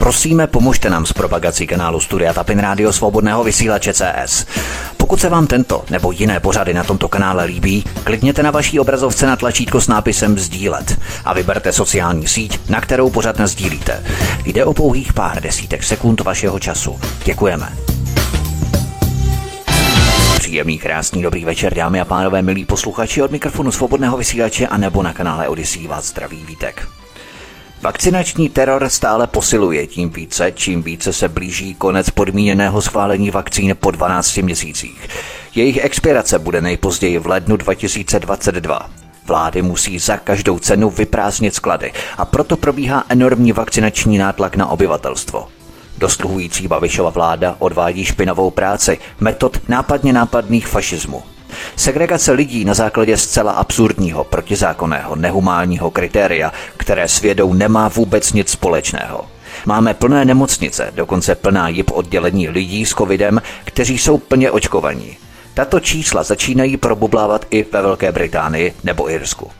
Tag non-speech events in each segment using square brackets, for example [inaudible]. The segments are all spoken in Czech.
Prosíme, pomožte nám s propagací kanálu Studia Tapin Rádio Svobodného vysílače CS. Pokud se vám tento nebo jiné pořady na tomto kanále líbí, klikněte na vaší obrazovce na tlačítko s nápisem Sdílet a vyberte sociální síť, na kterou pořad sdílíte. Jde o pouhých pár desítek sekund vašeho času. Děkujeme. Příjemný, krásný, dobrý večer, dámy a pánové, milí posluchači od mikrofonu svobodného vysílače a nebo na kanále Odisí vás zdraví vítek. Vakcinační teror stále posiluje tím více, čím více se blíží konec podmíněného schválení vakcín po 12 měsících. Jejich expirace bude nejpozději v lednu 2022. Vlády musí za každou cenu vyprázdnit sklady a proto probíhá enormní vakcinační nátlak na obyvatelstvo. Dosluhující Babišova vláda odvádí špinavou práci metod nápadně nápadných fašismu. Segregace lidí na základě zcela absurdního, protizákonného, nehumálního kritéria, které s vědou nemá vůbec nic společného. Máme plné nemocnice, dokonce plná jip oddělení lidí s covidem, kteří jsou plně očkovaní. Tato čísla začínají probublávat i ve Velké Británii nebo Irsku.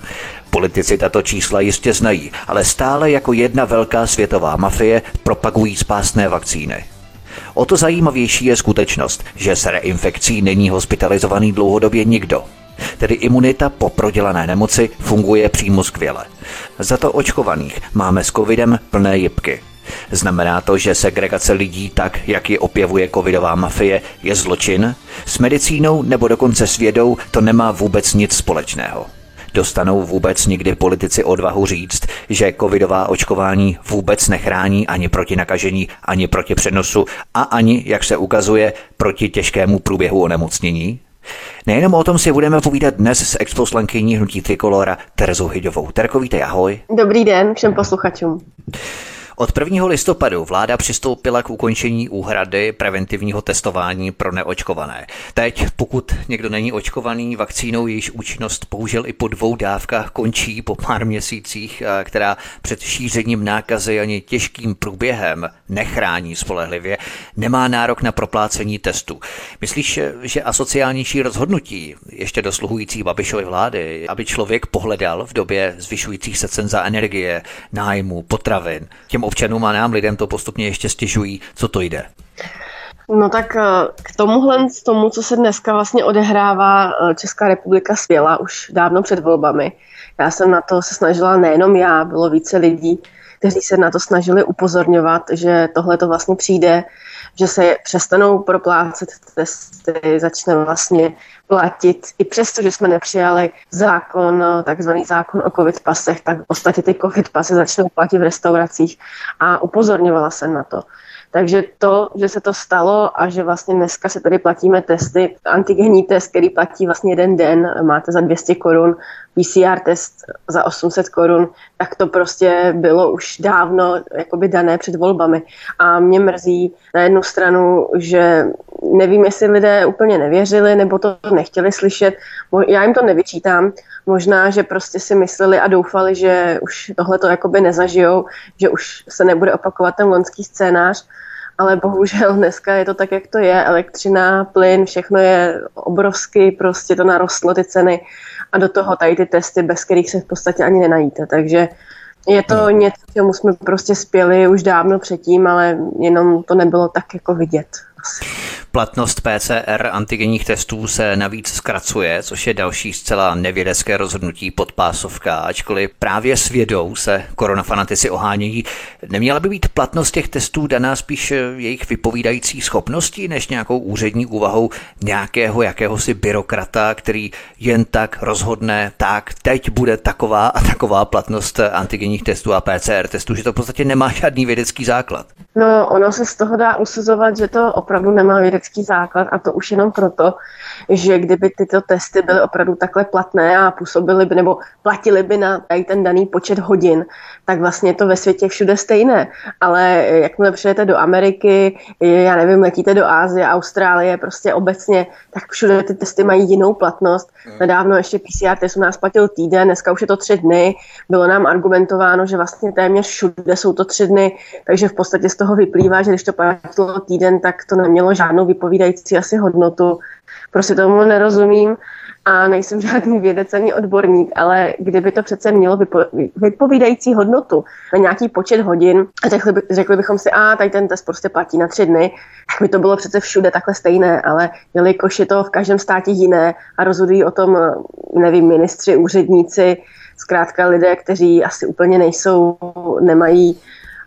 Politici tato čísla jistě znají, ale stále jako jedna velká světová mafie propagují spásné vakcíny. O to zajímavější je skutečnost, že s reinfekcí není hospitalizovaný dlouhodobě nikdo. Tedy imunita po prodělané nemoci funguje přímo skvěle. Za to očkovaných máme s covidem plné jipky. Znamená to, že segregace lidí tak, jak ji opěvuje covidová mafie, je zločin? S medicínou nebo dokonce s vědou to nemá vůbec nic společného. Dostanou vůbec nikdy politici odvahu říct, že covidová očkování vůbec nechrání ani proti nakažení, ani proti přenosu a ani, jak se ukazuje, proti těžkému průběhu onemocnění? Nejenom o tom si budeme povídat dnes s exposlankyní hnutí Trikolora Terezou Hydovou. Terko, vítej, ahoj. Dobrý den všem posluchačům. Od 1. listopadu vláda přistoupila k ukončení úhrady preventivního testování pro neočkované. Teď, pokud někdo není očkovaný vakcínou, jejíž účinnost použil i po dvou dávkách, končí po pár měsících, která před šířením nákazy ani těžkým průběhem nechrání spolehlivě, nemá nárok na proplácení testu. Myslíš, že asociálnější rozhodnutí, ještě dosluhující Babišovy vlády, aby člověk pohledal v době zvyšujících se cen za energie, nájmu, potravin, těm občanům a nám lidem to postupně ještě stěžují, co to jde. No tak eh, k tomuhle, z tomu, co se dneska vlastně odehrává, eh, Česká republika svěla už dávno před volbami. Já jsem na to se snažila nejenom já, bylo více lidí, kteří se na to snažili upozorňovat, že tohle to vlastně přijde, že se přestanou proplácet testy, začne vlastně platit, i přesto, že jsme nepřijali zákon, takzvaný zákon o covid pasech, tak v podstatě ty covid pasy začnou platit v restauracích a upozorňovala jsem na to. Takže to, že se to stalo a že vlastně dneska se tady platíme testy, antigenní test, který platí vlastně jeden den, máte za 200 korun, PCR test za 800 korun, tak to prostě bylo už dávno jakoby dané před volbami. A mě mrzí na jednu stranu, že nevím, jestli lidé úplně nevěřili nebo to nechtěli slyšet. Já jim to nevyčítám. Možná, že prostě si mysleli a doufali, že už tohle to jakoby nezažijou, že už se nebude opakovat ten loňský scénář ale bohužel dneska je to tak, jak to je. Elektřina, plyn, všechno je obrovsky, prostě to narostlo ty ceny a do toho tady ty testy, bez kterých se v podstatě ani nenajíte. Takže je to něco, čemu jsme prostě spěli už dávno předtím, ale jenom to nebylo tak jako vidět. Platnost PCR antigenních testů se navíc zkracuje, což je další zcela nevědecké rozhodnutí podpásovka, ačkoliv právě s vědou se koronafanatici ohánějí. Neměla by být platnost těch testů daná spíš jejich vypovídající schopností, než nějakou úřední úvahou nějakého jakéhosi byrokrata, který jen tak rozhodne, tak teď bude taková a taková platnost antigenních testů a PCR testů, že to v podstatě nemá žádný vědecký základ. No, ono se z toho dá usuzovat, že to opravdu nemá vědecký základ a to už jenom proto, že kdyby tyto testy byly opravdu takhle platné a působily by nebo platily by na ten daný počet hodin, tak vlastně to ve světě všude stejné. Ale jakmile přijdete do Ameriky, já nevím, letíte do Ázie, Austrálie, prostě obecně, tak všude ty testy mají jinou platnost. Hmm. Nedávno ještě PCR test u nás platil týden, dneska už je to tři dny. Bylo nám argumentováno, že vlastně téměř všude jsou to tři dny, takže v podstatě z toho vyplývá, že když to platilo týden, tak to nemělo žádnou vypovídající asi hodnotu. Prostě tomu nerozumím. a nejsem [laughs] žádný vědec ani odborník, ale kdyby to přece mělo vypo- vypovídající hodnotu na nějaký počet hodin a řekli, by, řekli bychom si, a tady ten test prostě platí na tři dny, tak by to bylo přece všude takhle stejné, ale jelikož je to v každém státě jiné a rozhodují o tom, nevím, ministři, úředníci, zkrátka lidé, kteří asi úplně nejsou, nemají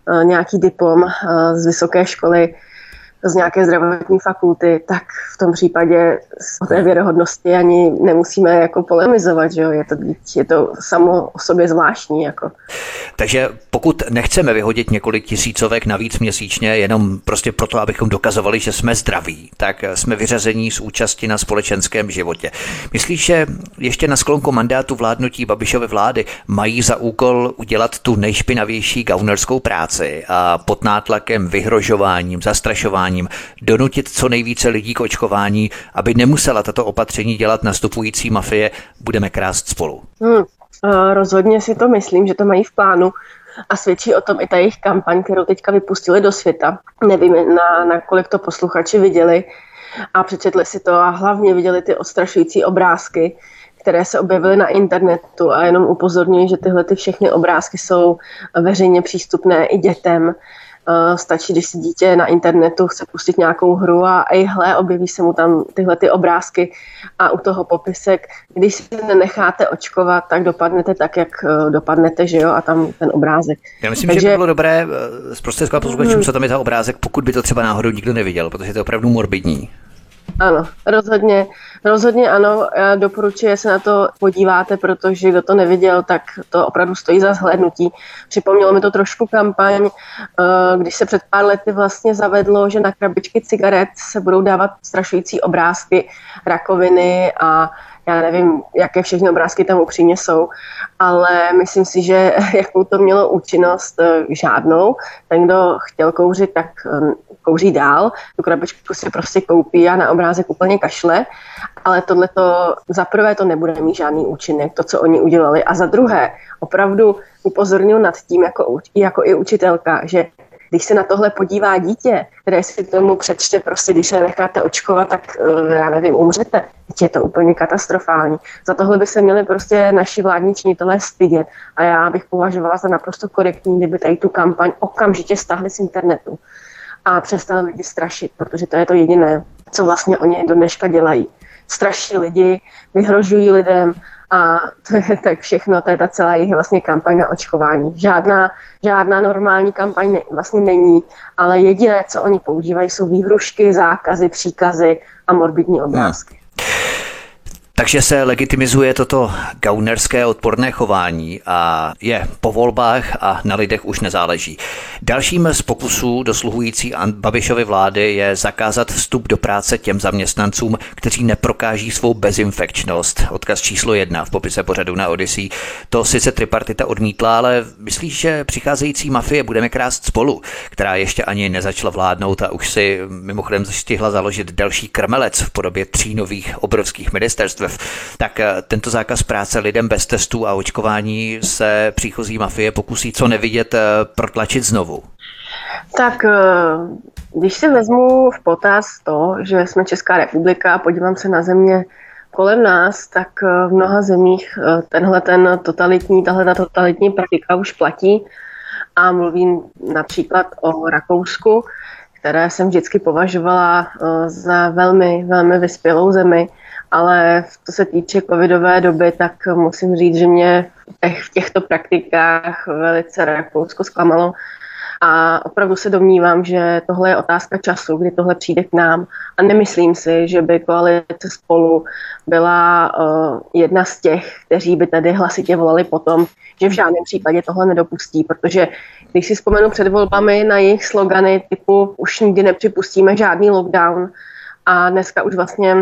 uh, nějaký diplom uh, z vysoké školy, z nějaké zdravotní fakulty, tak v tom případě o té věrohodnosti ani nemusíme jako polemizovat, že jo? Je, to, je to samo o sobě zvláštní. Jako. Takže pokud nechceme vyhodit několik tisícovek navíc měsíčně, jenom prostě proto, abychom dokazovali, že jsme zdraví, tak jsme vyřazení z účasti na společenském životě. Myslíš, že ještě na sklonku mandátu vládnutí Babišovy vlády mají za úkol udělat tu nejšpinavější gaunerskou práci a pod nátlakem vyhrožováním, zastrašováním očkováním, donutit co nejvíce lidí k očkování, aby nemusela tato opatření dělat nastupující mafie, budeme krást spolu. Hmm, rozhodně si to myslím, že to mají v plánu a svědčí o tom i ta jejich kampaň, kterou teďka vypustili do světa. Nevím, na, na kolik to posluchači viděli a přečetli si to a hlavně viděli ty odstrašující obrázky, které se objevily na internetu a jenom upozorňuji, že tyhle ty všechny obrázky jsou veřejně přístupné i dětem stačí, když si dítě na internetu chce pustit nějakou hru a i hle, objeví se mu tam tyhle ty obrázky a u toho popisek, když si nenecháte očkovat, tak dopadnete tak, jak uh, dopadnete, že jo, a tam ten obrázek. Já myslím, Takže... že by bylo dobré uh, zprostředkovat posluchačům, co tam je ta obrázek, pokud by to třeba náhodou nikdo neviděl, protože to je opravdu morbidní. Ano, rozhodně, rozhodně ano. Já doporučuji, se na to podíváte, protože kdo to neviděl, tak to opravdu stojí za zhlédnutí. Připomnělo mi to trošku kampaň, eh, když se před pár lety vlastně zavedlo, že na krabičky cigaret se budou dávat strašující obrázky rakoviny a já nevím, jaké všechny obrázky tam upřímně jsou, ale myslím si, že [laughs] jakou to mělo účinnost, eh, žádnou. Ten, kdo chtěl kouřit, tak eh, kouří dál, tu krabičku si prostě koupí a na obrázek úplně kašle, ale tohle to za prvé to nebude mít žádný účinek, to, co oni udělali, a za druhé opravdu upozornil nad tím jako, jako i učitelka, že když se na tohle podívá dítě, které si tomu přečte, prostě když se necháte očkovat, tak eh, já nevím, umřete. Je to úplně katastrofální. Za tohle by se měli prostě naši vládní činitelé stydět. A já bych považovala za naprosto korektní, kdyby tady tu kampaň okamžitě stáhli z internetu a přestali lidi strašit, protože to je to jediné, co vlastně oni do dneška dělají. Straší lidi, vyhrožují lidem a to je [laughs] tak všechno, to je ta celá jejich vlastně kampaň na očkování. Žádná, žádná normální kampaň ne, vlastně není, ale jediné, co oni používají, jsou výhrušky, zákazy, příkazy a morbidní obrázky. Takže se legitimizuje toto gaunerské odporné chování a je po volbách a na lidech už nezáleží. Dalším z pokusů dosluhující Babišovy vlády je zakázat vstup do práce těm zaměstnancům, kteří neprokáží svou bezinfekčnost. Odkaz číslo jedna v popise pořadu na Odyssey. To sice tripartita odmítla, ale myslíš, že přicházející mafie budeme krást spolu, která ještě ani nezačala vládnout a už si mimochodem stihla založit další krmelec v podobě tří nových obrovských ministerstv vrstev, tak eh, tento zákaz práce lidem bez testů a očkování se příchozí mafie pokusí co nevidět eh, protlačit znovu. Tak eh, když si vezmu v potaz to, že jsme Česká republika a podívám se na země kolem nás, tak v mnoha zemích tenhle ten totalitní, tahle totalitní praktika už platí. A mluvím například o Rakousku, které jsem vždycky považovala za velmi, velmi vyspělou zemi, ale co se týče covidové doby, tak musím říct, že mě v těchto praktikách velice Rakousko zklamalo. A opravdu se domnívám, že tohle je otázka času, kdy tohle přijde k nám. A nemyslím si, že by koalice spolu byla uh, jedna z těch, kteří by tady hlasitě volali potom, že v žádném případě tohle nedopustí, protože když si vzpomenu před volbami na jejich slogany typu už nikdy nepřipustíme žádný lockdown, a dneska už vlastně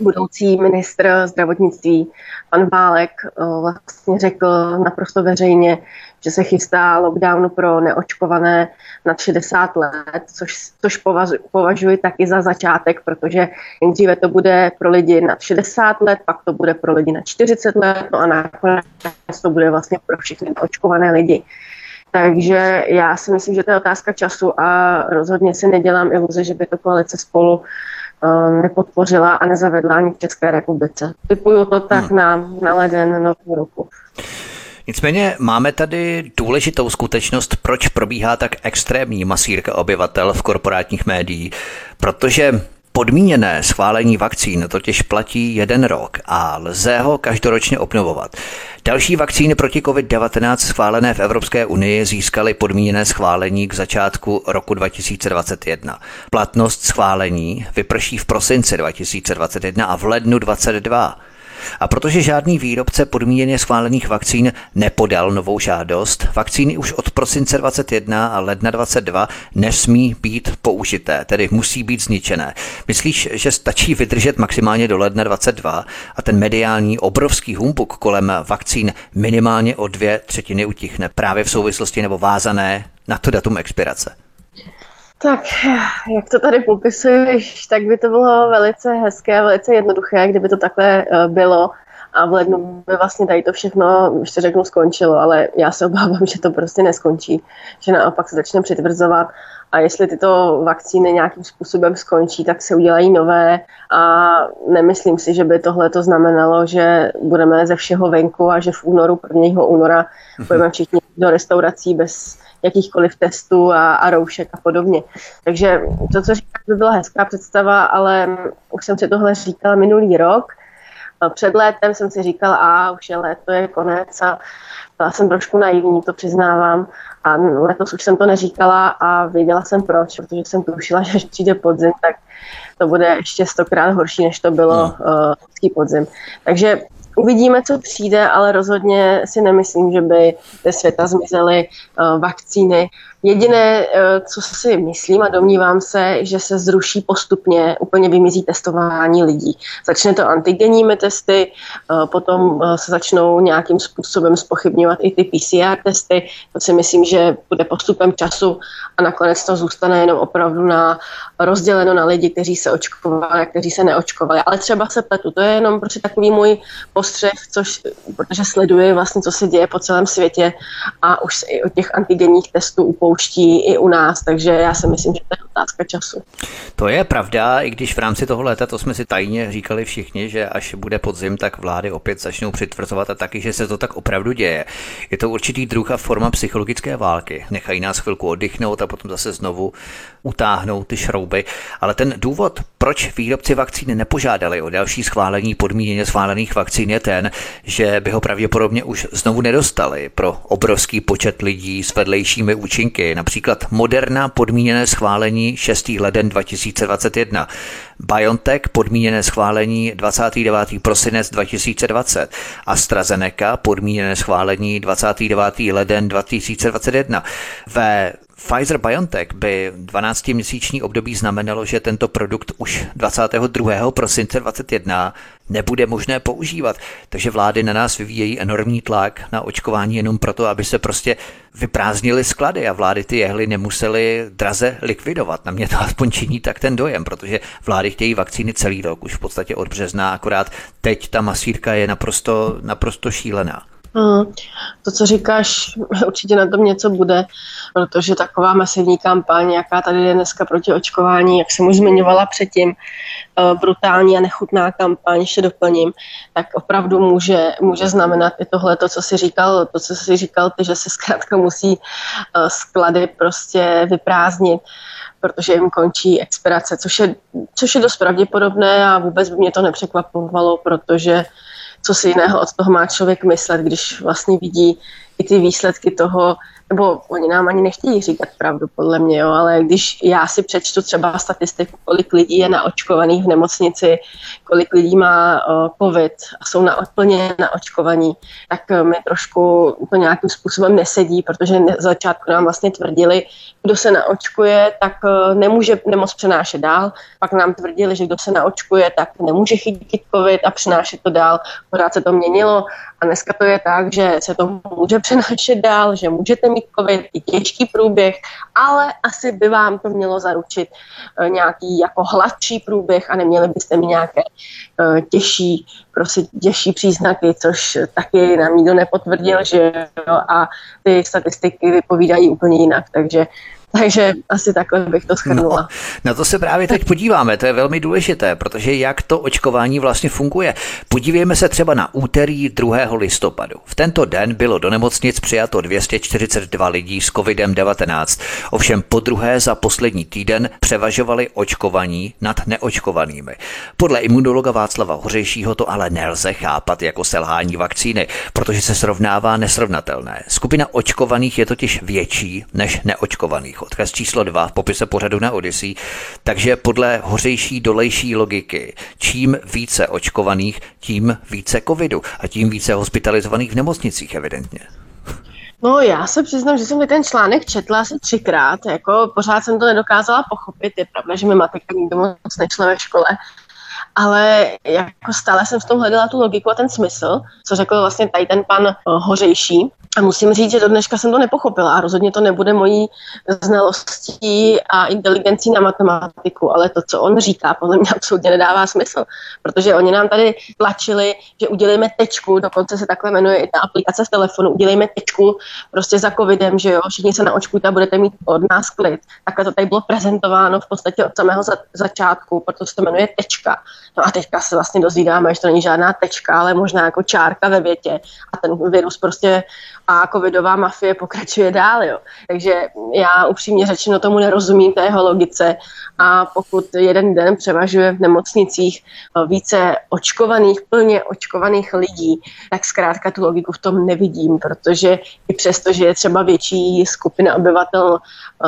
budoucí ministr zdravotnictví, pan Válek, eh, vlastně řekl naprosto veřejně, že se chystá lockdown pro neočkované nad 60 let, což, což považuji taky za začátek, protože nejdříve to bude pro lidi nad 60 let, pak to bude pro lidi nad 40 let, no a nakonec to bude vlastně pro všechny očkované lidi. Takže já si myslím, že to je otázka času a rozhodně si nedělám iluze, že by to koalice spolu nepodpořila a nezavedla ani v České republice. Typuju to tak hmm. na, na leden nového roku. Nicméně máme tady důležitou skutečnost, proč probíhá tak extrémní masírka obyvatel v korporátních médiích, protože Podmíněné schválení vakcín totiž platí jeden rok a lze ho každoročně obnovovat. Další vakcíny proti COVID-19 schválené v Evropské unii získaly podmíněné schválení k začátku roku 2021. Platnost schválení vyprší v prosinci 2021 a v lednu 2022. A protože žádný výrobce podmíněně schválených vakcín nepodal novou žádost, vakcíny už od prosince 21 a ledna 22 nesmí být použité, tedy musí být zničené. Myslíš, že stačí vydržet maximálně do ledna 22 a ten mediální obrovský humbuk kolem vakcín minimálně o dvě třetiny utichne právě v souvislosti nebo vázané na to datum expirace? Tak, jak to tady popisuješ, tak by to bylo velice hezké a velice jednoduché, kdyby to takhle eh, bylo a v lednu by vlastně tady to všechno, to řeknu, skončilo, ale já se obávám, [laughs] že to prostě neskončí, že naopak se začne přitvrzovat a jestli tyto vakcíny nějakým způsobem skončí, tak se udělají nové a nemyslím si, že by tohle to znamenalo, že budeme ze všeho venku a že v únoru, 1. února, budeme všichni do restaurací bez jakýchkoliv testů a, a roušek a podobně. Takže to, co říkáš, by byla hezká představa, ale už jsem si tohle říkala minulý rok. Před létem jsem si říkala, a už je léto, je konec a byla jsem trošku naivní, to přiznávám. A letos už jsem to neříkala a věděla jsem proč, protože jsem tušila, [laughs] že až přijde podzim, tak to bude ještě stokrát horší, než to bylo uh, podzim. Takže Uvidíme, co přijde, ale rozhodně si nemyslím, že by ze světa zmizely uh, vakcíny. Jediné, uh, co si myslím a domnívám se, že se zruší postupně, úplně vymizí testování lidí. Začne to antigenními testy, uh, potom se začnou nějakým způsobem spochybňovat i ty PCR testy. To si myslím, že bude postupem času a nakonec to zůstane jenom opravdu na rozděleno na lidi, kteří se očkovali a kteří se neočkovali. Ale třeba se pletu. To je jenom prostě takový můj postřeh, což, protože sleduji vlastně, co se děje po celém světě a už se i od těch antigenních testů upouští i u nás, takže já si myslím, že to je otázka času. To je pravda, i když v rámci toho léta, to jsme si tajně říkali všichni, že až bude podzim, tak vlády opět začnou přitvrzovat a taky, že se to tak opravdu děje. Je to určitý druh a forma psychologické války. Nechají nás chvilku oddychnout a potom zase znovu utáhnout ty šrouby. Ale ten důvod, proč výrobci vakcíny nepožádali o další schválení podmíněně schválených vakcín, je ten, že by ho pravděpodobně už znovu nedostali pro obrovský počet lidí s vedlejšími účinky, například Moderna podmíněné schválení 6. leden 2021, BioNTech podmíněné schválení 29. prosinec 2020, AstraZeneca podmíněné schválení 29. leden 2021. Ve Pfizer-BioNTech by 12-měsíční období znamenalo, že tento produkt už 22. prosince 2021 nebude možné používat. Takže vlády na nás vyvíjejí enormní tlak na očkování jenom proto, aby se prostě vyprázdnily sklady a vlády ty jehly nemusely draze likvidovat. Na mě to [laughs] aspoň činí tak ten dojem, protože vlády chtějí vakcíny celý rok, už v podstatě od března, akorát teď ta masírka je naprosto, naprosto šílená. Hmm. To, co říkáš, [laughs] určitě na tom něco bude, protože taková masivní kampaň, jaká tady je dneska proti očkování, jak jsem už zmiňovala předtím, eh, brutální a nechutná kampaň, ještě doplním, tak opravdu může, může znamenat i tohle, to, co jsi říkal, to, co jsi říkal ty, že se zkrátka musí eh, sklady prostě vyprázdnit protože jim končí expirace, což je, což je dost pravděpodobné a vůbec by mě to nepřekvapovalo, protože co si jiného od toho má člověk myslet, když vlastně vidí i ty výsledky toho, nebo oni nám ani nechtějí říkat pravdu, podle mě, jo, ale když já si přečtu třeba statistiku, kolik lidí je naočkovaných v nemocnici, kolik lidí má uh, covid a jsou na, plně naočkovaní, tak uh, mi trošku to nějakým způsobem nesedí, protože ne, začátku nám vlastně tvrdili, kdo se naočkuje, tak uh, nemůže nemoc přenášet dál. Pak nám tvrdili, že kdo se naočkuje, tak nemůže chytit covid a přenášet to dál. Pořád se to měnilo a dneska to je tak, že se to může přenášet dál, že můžete mít covid, i těžký průběh, ale asi by vám to mělo zaručit uh, nějaký jako hladší průběh a neměli byste mít nějaké uh, těžší, prostě těžší příznaky, což taky nám nikdo nepotvrdil, že jo, a ty statistiky vypovídají úplně jinak, takže Takže asi takhle bych to schrnula. No, na to se právě teď podíváme, to je velmi důležité, protože jak to očkování vlastně funguje. Podívejme se třeba na úterý 2. listopadu. V tento den bylo do nemocnic přijato 242 lidí s COVID-19. Ovšem po druhé za poslední týden převažovali očkovaní nad neočkovanými. Podle imunologa Václava Hořejšího to ale nelze chápat jako selhání vakcíny, protože se srovnává nesrovnatelné. Skupina očkovaných je totiž větší než neočkovaných. Odkaz číslo 2 v popise pořadu na Odyssey. Takže podle hořejší dolejší logiky, čím více očkovaných, tím více covidu a tím více hospitalizovaných v nemocnicích evidentně. No já se přiznám, že jsem ten článek četla asi třikrát, jako pořád jsem to nedokázala pochopit, je pravda, že mi matika nikdo moc nešla ve škole, ale jako stále jsem v tom hledala tu logiku a ten smysl, co řekl vlastně tady ten pan uh, Hořejší, a musím říct, že do dneška jsem to nepochopila a rozhodně to nebude mojí znalostí a inteligencí na matematiku, ale to, co on říká, podle mě absolutně nedává smysl, protože oni nám tady tlačili, že udělejme tečku, dokonce se takhle jmenuje i ta aplikace v telefonu, udělejme tečku prostě za covidem, že jo, všichni se naočkujte a budete mít od nás klid. Takhle to tady bylo prezentováno v podstatě od samého za- začátku, protože se to jmenuje tečka. No a teďka se vlastně dozvídáme, že to není žádná tečka, ale možná jako čárka ve větě a ten virus prostě a covidová mafie pokračuje dál. Jo. Takže já upřímně řečeno tomu nerozumím té jeho logice a pokud jeden den převažuje v nemocnicích více očkovaných, plně očkovaných lidí, tak zkrátka tu logiku v tom nevidím, protože i přesto, že je třeba větší skupina obyvatel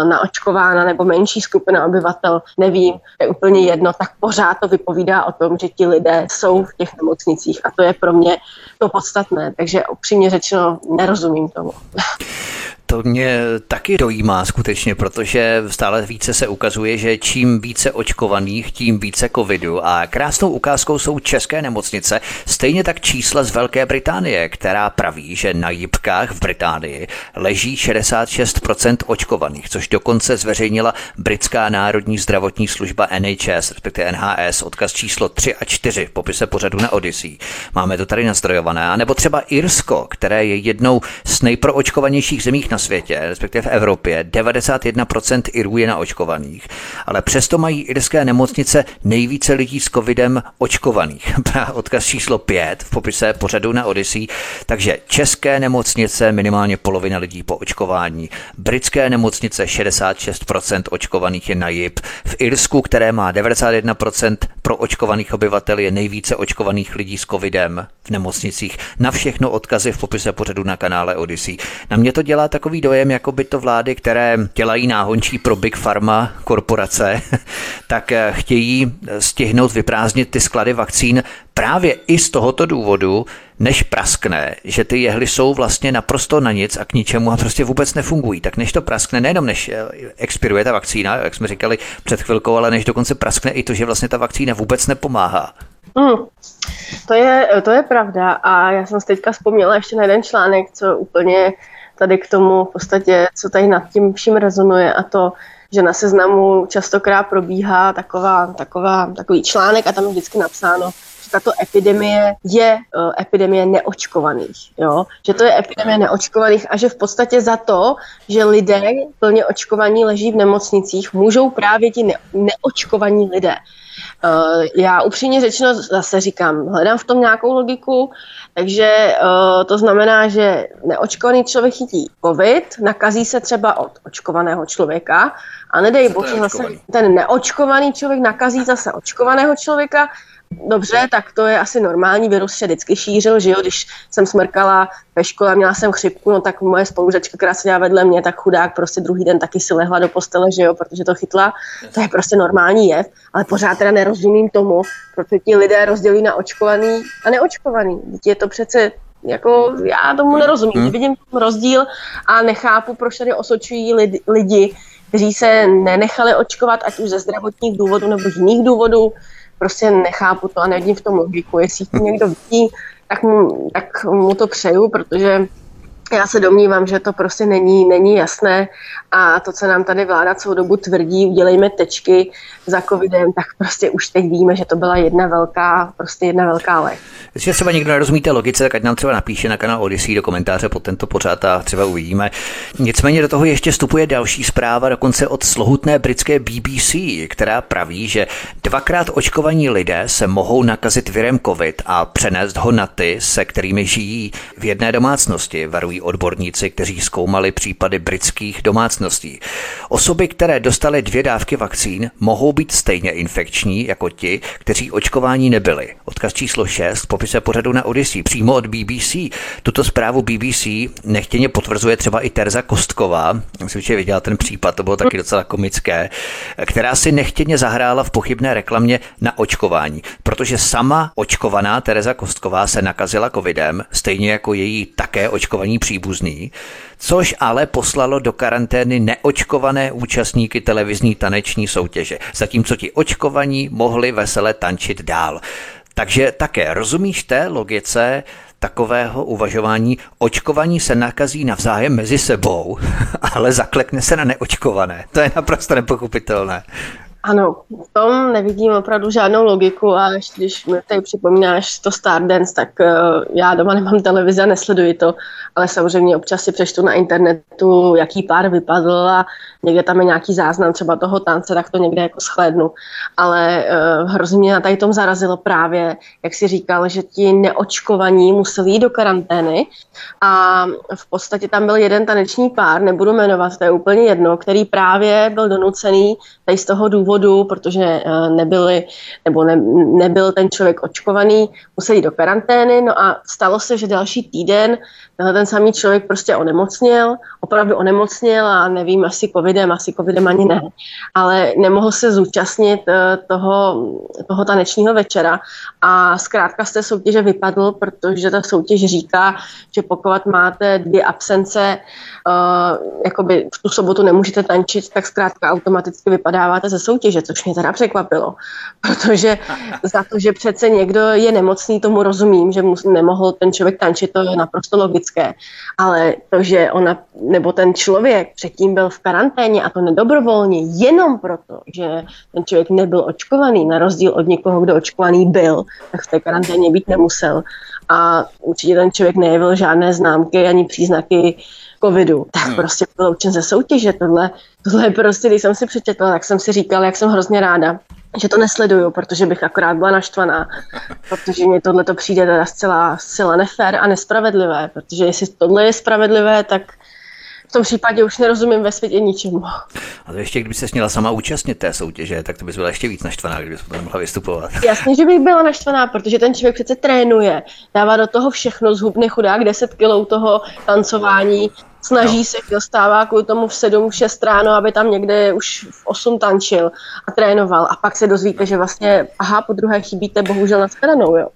naočkována nebo menší skupina obyvatel, nevím, je úplně jedno, tak pořád to vypovídá o tom, že ti lidé jsou v těch nemocnicích a to je pro mě to podstatné. Takže upřímně řečeno nerozumím tomu. [laughs] To mě taky dojímá skutečně, protože stále více se ukazuje, že čím více očkovaných, tím více covidu. A krásnou ukázkou jsou české nemocnice, stejně tak čísla z Velké Británie, která praví, že na jibkách v Británii leží 66% očkovaných, což dokonce zveřejnila britská národní zdravotní služba NHS, respektive NHS, odkaz číslo 3 a 4 v popise pořadu na Odyssey. Máme to tady nastrojované. A nebo třeba Irsko, které je jednou z nejproočkovanějších zemích na světě, respektive v Evropě, 91% Irů je naočkovaných, ale přesto mají irské nemocnice nejvíce lidí s covidem očkovaných. [laughs] Odkaz číslo 5 v popise pořadu na Odyssey. Takže české nemocnice minimálně polovina lidí po očkování, britské nemocnice 66% očkovaných je na JIP, v Irsku, které má 91% pro očkovaných obyvatel je nejvíce očkovaných lidí s covidem v nemocnicích. Na všechno odkazy v popise pořadu na kanále Odyssey. Na mě to dělá takový dojem, jako by to vlády, které dělají náhončí pro Big Pharma korporace, [laughs] tak eh, chtějí stihnout vyprázdnit ty sklady vakcín právě i z tohoto důvodu, než praskne, že ty jehly jsou vlastně naprosto na nic a k ničemu a prostě vůbec nefungují. Tak než to praskne, nejenom než eh, expiruje ta vakcína, jak jsme říkali před chvilkou, ale než dokonce praskne i to, že vlastně ta vakcína vůbec nepomáhá. Hmm. To, je, to je pravda a já jsem si teďka vzpomněla ještě na jeden článek, co úplně tady k tomu v podstatě, co tady nad tím vším rezonuje a to, že na seznamu častokrát probíhá taková, taková, takový článek a tam je vždycky napsáno, že tato epidemie je uh, epidemie neočkovaných. Jo? Že to je epidemie neočkovaných a že v podstatě za to, že lidé plně očkovaní leží v nemocnicích, můžou právě ti ne- neočkovaní lidé. Uh, já upřímně řečeno zase říkám, hledám v tom nějakou logiku, takže uh, to znamená, že neočkovaný člověk chytí covid, nakazí se třeba od očkovaného člověka a nedej bože zase ten neočkovaný člověk nakazí zase očkovaného člověka Dobře, tak to je asi normální, virus se vždycky šířil, že jo, když jsem smrkala ve škole měla jsem chřipku, no tak moje spolužačka, která seděla vedle mě, tak chudák prostě druhý den taky si lehla do postele, že jo, protože to chytla, to je prostě normální jev, ale pořád teda nerozumím tomu, protože ti lidé rozdělí na očkovaný a neočkovaný. Dítě je to přece jako já tomu nerozumím, hmm. vidím rozdíl a nechápu, proč tady osočují lidi, lidi, kteří se nenechali očkovat, ať už ze zdravotních důvodů nebo jiných důvodů, prostě nechápu to a nevidím v tom logiku. Jestli to někdo vidí, tak mu, tak mu to přeju, protože Já se domnívám, že to prostě není, není jasné a to, co nám tady vláda celou dobu tvrdí, udělejme tečky za covidem, tak prostě už teď víme, že to byla jedna velká, prostě jedna velká lež. Jestli třeba někdo nerozumí té logice, tak ať nám třeba napíše na kanál Odyssey do komentáře pod tento pořád a třeba uvidíme. Nicméně do toho ještě vstupuje další zpráva, dokonce od slohutné britské BBC, která praví, že dvakrát očkovaní lidé se mohou nakazit virem COVID a přenést ho na ty, se kterými žijí v jedné domácnosti, varují odborníci, kteří zkoumali případy britských domácností. Osoby, které dostaly dvě dávky vakcín, mohou být stejně infekční jako ti, kteří očkování nebyli. Odkaz číslo 6 popise pořadu na Odyssey přímo od BBC. Tuto zprávu BBC nechtěně potvrzuje třeba i Terza Kostková, myslím, že viděla ten případ, to bylo taky docela komické, která si nechtěně zahrála v pochybné reklamě na očkování, protože sama očkovaná Tereza Kostková se nakazila covidem, stejně jako její také očkovaní příbuzný, což ale poslalo do karantény neočkované účastníky televizní taneční soutěže, zatímco ti očkovaní mohli vesele tančit dál. Takže také rozumíš té logice takového uvažování, očkovaní se nakazí navzájem mezi sebou, [laughs] ale zaklekne se na neočkované. To je naprosto nepochopitelné. Ano, v tom nevidím opravdu žádnou logiku a ještě když mi tady připomínáš to Stardance, tak uh, já doma nemám televizi a nesleduji to, ale samozřejmě občas si přečtu na internetu, jaký pár vypadl a někde tam je nějaký záznam třeba toho tance, tak to někde jako shlédnu. Ale uh, hrozně mě na tady tom zarazilo právě, jak si říkal, že ti neočkovaní museli jít do karantény a v podstatě tam byl jeden taneční pár, nebudu jmenovat, to je úplně jedno, který právě byl donucený tady z toho důvodu, protože uh, nebyli, nebo ne, nebyl ten člověk očkovaný, museli jít do karantény, no a stalo se, že další týden tenhle ten samý člověk prostě onemocněl, opravdu onemocněl a nevím, asi covidem, asi covidem ani ne, ale nemohl se zúčastnit eh, toho, toho tanečního večera a zkrátka z té soutěže vypadl, protože ta soutěž říká, že pokud máte dvě absence, uh, jakoby v tu sobotu nemůžete tančit, tak zkrátka automaticky vypadáváte ze soutěže, což mě teda překvapilo, protože za to, že přece někdo je nemocný, tomu rozumím, že mu nemohl ten člověk tančit, to je naprosto logické, ale to, že ona, nebo ten člověk předtím byl v karanténě a to nedobrovolně, jenom proto, že ten člověk nebyl očkovaný, na rozdíl od někoho, kdo očkovaný byl, tak v té karanténě být nemusel. A určitě ten člověk nejevil žádné známky ani příznaky covidu, tak hmm. prostě byl učen ze soutěže. Tohle, tohle prostě, když jsem si přečetla, tak jsem si říkala, jak jsem hrozně ráda, že to nesleduju, protože bych akorát byla naštvaná, [laughs] protože mě tohle to přijde teda zcela, zcela nefér a nespravedlivé, protože jestli tohle je spravedlivé, tak v tom případě už nerozumím ve světě ničemu. A to ještě, kdyby se měla sama účastnit té soutěže, tak to bys byla ještě víc naštvaná, kdyby se potom mohla vystupovat. [laughs] Jasně, že bych byla naštvaná, protože ten člověk přece trénuje, dává do toho všechno, zhubne chudák 10 kilou toho tancování, snaží no. se, dostává kvůli tomu v 7, 6 ráno, aby tam někde už v 8 tančil a trénoval. A pak se dozvíte, že vlastně, aha, po druhé chybíte bohužel na shledanou, jo.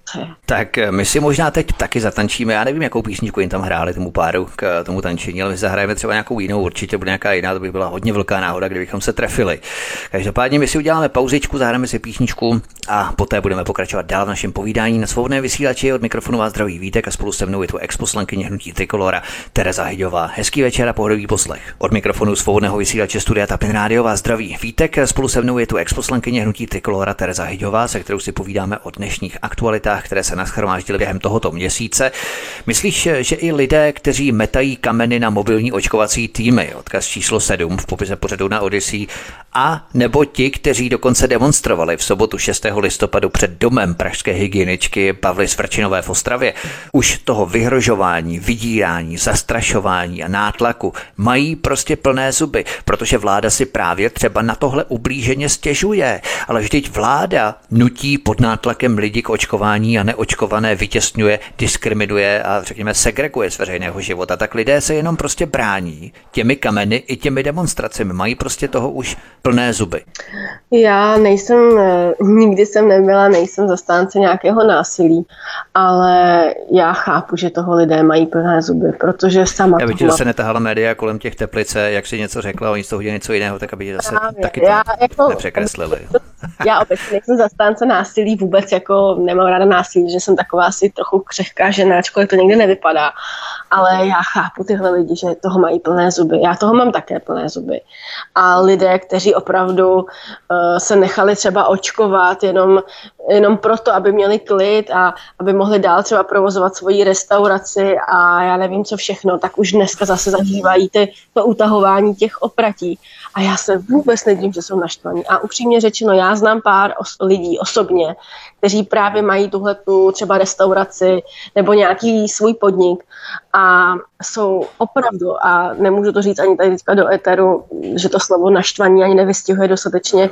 Tak eh, my si možná teď taky zatančíme, já nevím, jakou písničku jim tam hráli tomu páru k eh, tomu tančení, ale my zahrajeme třeba nějakou jinou, určitě bude nějaká jiná, to by byla hodně velká náhoda, kdybychom se trefili. Každopádně my si uděláme pauzičku, zahrajeme si písničku a poté budeme pokračovat dál v našem povídání na svobodné vysílači. Od mikrofonu vás zdraví Vítek a spolu se mnou je tu exposlankyně hnutí Trikolora Tereza Hyďová. Hezký večer a pohodový poslech. Od mikrofonu svobodného vysílače Studia Tapin Rádio vás zdraví. Vítek spolu se mnou je tu exposlankyně hnutí Trikolora Tereza Hyďová, se kterou si povídáme o dnešních aktualitách, které se naschromáždily během tohoto měsíce. Myslíš, že i lidé, kteří metají kameny na mobilní očkovací týmy, odkaz číslo 7 v popise pořadu na Odyssey, a nebo ti, kteří dokonce demonstrovali v sobotu 6. listopadu před domem pražské hygieničky Pavly Svrčinové v Ostravě, už toho vyhrožování, vydírání, zastrašování a nátlaku mají prostě plné zuby, protože vláda si právě třeba na tohle ublíženě stěžuje. Ale vždyť vláda nutí pod nátlakem lidi k očkování a neočkované vytěsňuje, diskriminuje a řekněme segreguje z veřejného života. Tak lidé se jenom prostě brání těmi kameny i těmi demonstracemi. Mají prostě toho už plné zuby. Já nejsem, eh, nikdy jsem nebyla, nejsem zastánce nějakého násilí, ale já chápu, že toho lidé mají plné zuby, protože sama... Já že se netahala média kolem těch teplice, jak si něco řekla, oni z toho něco jiného, tak aby zase Právě. taky to já, jako, nepřekreslili. já obecně nejsem zastánce násilí, vůbec jako nemám ráda násilí, že jsem taková asi trochu křehká žena, ačkoliv to někde nevypadá. Ale já chápu tyhle lidi, že toho mají plné zuby. Já toho mám také plné zuby. A lidé, kteří opravdu uh, se nechali třeba očkovat jenom, jenom proto, aby měli klid a aby mohli dál třeba provozovat svoji restauraci a já nevím co všechno, tak už dneska zase zažívají ty, to utahování těch opratí. A já se vůbec nedím, že jsou naštvaní. A upřímně řečeno, já znám pár os- lidí osobně, kteří právě mají tuhle tu třeba restauraci nebo nějaký svůj podnik a jsou opravdu, a nemůžu to říct ani tady teďka do eteru, že to slovo naštvaní ani nevystihuje dostatečně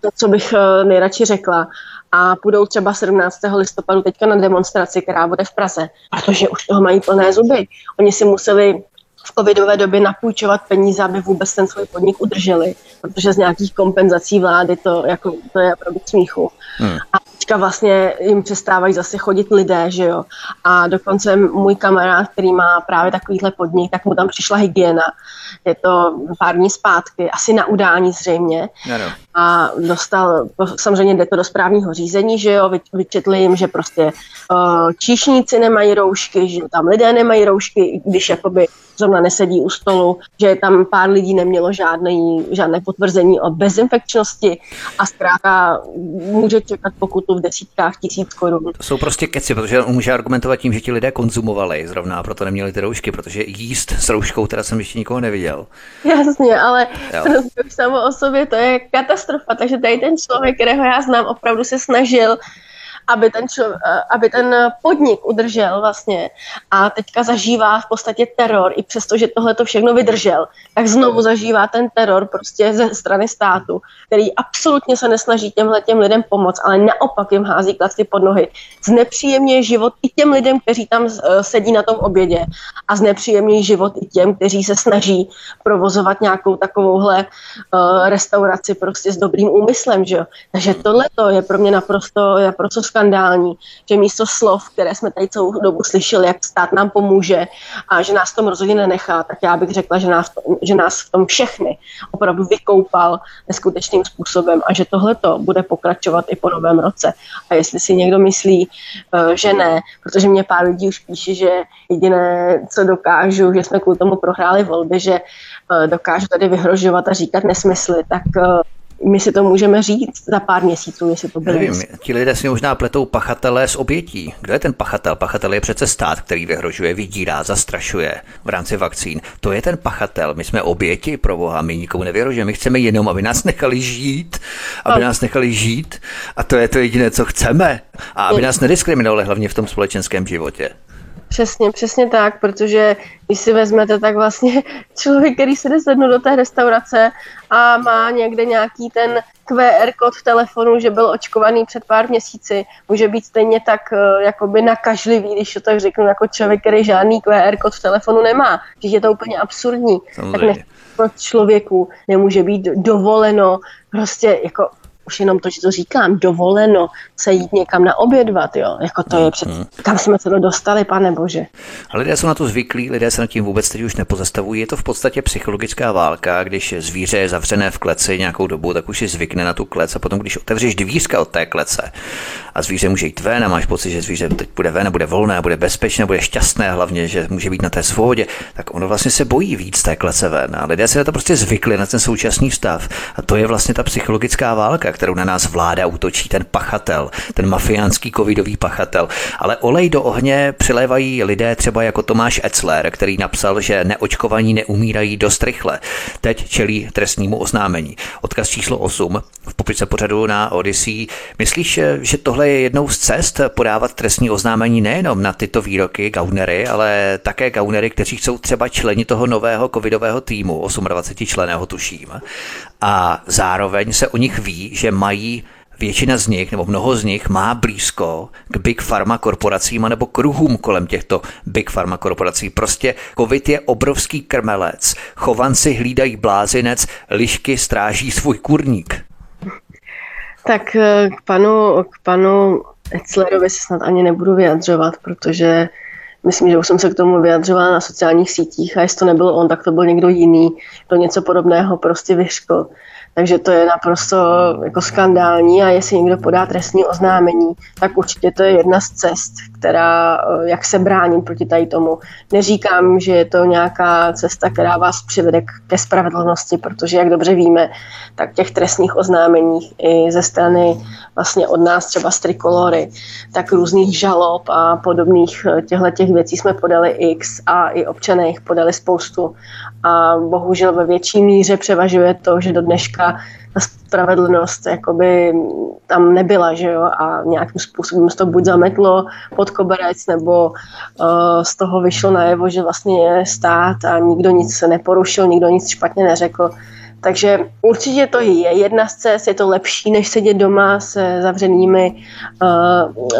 to, co bych eh, nejradši řekla. A půjdou třeba 17. listopadu teďka na demonstraci, která bude v Praze, protože už toho mají plné zuby. Oni si museli v covidové době napůjčovat peníze, aby vůbec ten svůj podnik udrželi, protože z nějakých kompenzací vlády to, jako, to je opravdu smíchu. Hmm. A teďka vlastně jim přestávají zase chodit lidé, že jo. A dokonce můj kamarád, který má právě takovýhle podnik, tak mu tam přišla hygiena. Je to pár dní zpátky, asi na udání zřejmě. Ano. A dostal, samozřejmě jde to do správního řízení, že jo, vyčetli jim, že prostě uh, číšníci nemají roušky, že tam lidé nemají roušky, když jakoby zrovna nesedí u stolu, že tam pár lidí nemělo žádný, žádné potvrzení o bezinfekčnosti a zkrátka může čekat pokutu v desítkách tisíc korun. To jsou prostě keci, protože on může argumentovat tím, že ti lidé konzumovali zrovna, proto neměli ty roušky, protože jíst s rouškou teda jsem ještě nikoho neviděl. Jasně, ale už samo o sobě to je katastrofa, takže tady ten člověk, kterého já znám, opravdu se snažil aby ten, člo, eh, aby ten podnik udržel vlastně a teďka zažívá v podstatě teror, i přesto, že tohle to všechno vydržel, tak znovu zažívá ten teror prostě ze strany státu, který absolutně se nesnaží těmhle těm lidem pomoct, ale naopak jim hází klacky pod nohy. Znepříjemňuje život i těm lidem, kteří tam eh, sedí na tom obědě a znepříjemňuje život i těm, kteří se snaží provozovat nějakou takovouhle uh, restauraci prostě s dobrým úmyslem, že jo. Takže tohle je pro mě naprosto, naprosto skandální, že místo slov, které jsme tady celou dobu slyšeli, jak stát nám pomůže a že nás tom rozhodně nenechá, tak já bych řekla, že nás, že nás v tom všechny opravdu vykoupal neskutečným způsobem a že tohle to bude pokračovat i po novém roce. A jestli si někdo myslí, eh, že ne, protože mě pár lidí už píše, že jediné, co dokážu, že jsme kvůli tomu prohráli volby, že eh, dokážu tady vyhrožovat a říkat nesmysly, tak eh, my si to můžeme říct za pár měsíců, jestli to bylo. Nevím, ti lidé si možná pletou pachatelé s obětí. Kdo je ten pachatel? Pachatel je přece stát, který vyhrožuje, vydírá, zastrašuje v rámci vakcín. To je ten pachatel. My jsme oběti pro Boha, my nikomu nevyhrožujeme. My chceme jenom, aby nás nechali žít, aby no. nás nechali žít a to je to jediné, co chceme. A aby nás nediskriminovali hlavně v tom společenském životě. Přesně, přesně tak, protože když si vezmete, tak vlastně [laughs] člověk, který se jde sednout do té restaurace a má někde nějaký ten QR kód v telefonu, že byl očkovaný před pár měsíci, může být stejně tak uh, jakoby nakažlivý, když to tak řeknu, jako člověk, který žádný QR kód v telefonu nemá. Když je to úplně absurdní. Samozřejmě. Tak ne, člověku nemůže být dovoleno prostě jako už jenom to, že to říkám, dovoleno se jít někam na obědvat, jo, jako to je před, mhm. kam jsme se to dostali, pane bože. A lidé jsou na to zvyklí, lidé se nad tím vůbec teď už nepozastavují, je to v podstatě psychologická válka, když zvíře je zavřené v kleci nějakou dobu, tak už si zvykne na tu klec a potom, když otevřeš dvířka od té klece a zvíře může jít ven a máš pocit, že zvíře teď bude ven a bude volné a bude bezpečné, bude šťastné, hlavně, že může být na té svobodě, tak ono vlastně se bojí víc té klece ven. A lidé se na to prostě zvykli, na ten současný stav. A to je vlastně ta psychologická válka, kterou na nás vláda útočí, ten pachatel, ten mafiánský covidový pachatel. Ale olej do ohně přilévají lidé třeba jako Tomáš Etzler, který napsal, že neočkovaní neumírají dost rychle. Teď čelí trestnímu oznámení. Odkaz číslo 8 v popice pořadu na Odyssey. Myslíš, že tohle je jednou z cest podávat trestní oznámení nejenom na tyto výroky gaunery, ale také gaunery, kteří jsou třeba členi toho nového covidového týmu, 28 členého tuším. A zároveň se o nich ví, že mají většina z nich, nebo mnoho z nich, má blízko k big pharma korporacím nebo kruhům kolem těchto big pharma korporací. Prostě covid je obrovský krmelec. Chovanci hlídají blázinec, lišky stráží svůj kurník. Tak eh, k panu, k panu Etzlerovi se snad ani nebudu vyjadřovat, protože Myslím, že už jsem se k tomu vyjadřovala na sociálních sítích a jestli to nebyl on, tak to byl někdo jiný, kdo něco podobného prostě vyškl. Takže to je naprosto jako skandální a jestli někdo podá trestní oznámení, tak určitě to je jedna z cest, která, eh, jak se bránit proti tady tomu. Neříkám, že je to nějaká cesta, která vás přivede ke spravedlnosti, protože, jak dobře víme, tak těch trestních oznámeních i ze strany vlastně od nás třeba z Trikolory, tak různých žalob a podobných eh, těchto těch věcí jsme podali x a i občané jich podali spoustu a bohužel ve větší míře převažuje to, že do dneška spravedlnost jakoby tam nebyla, že jo, a nějakým způsobem se to buď zametlo pod koberec, nebo uh, z toho vyšlo najevo, že vlastně je stát a nikdo nic se neporušil, nikdo nic špatně neřekl. Takže určitě to je jedna z cest, je to lepší, než sedět doma se zavřenými uh, uh,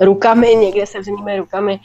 rukami, někde se zavřenými rukami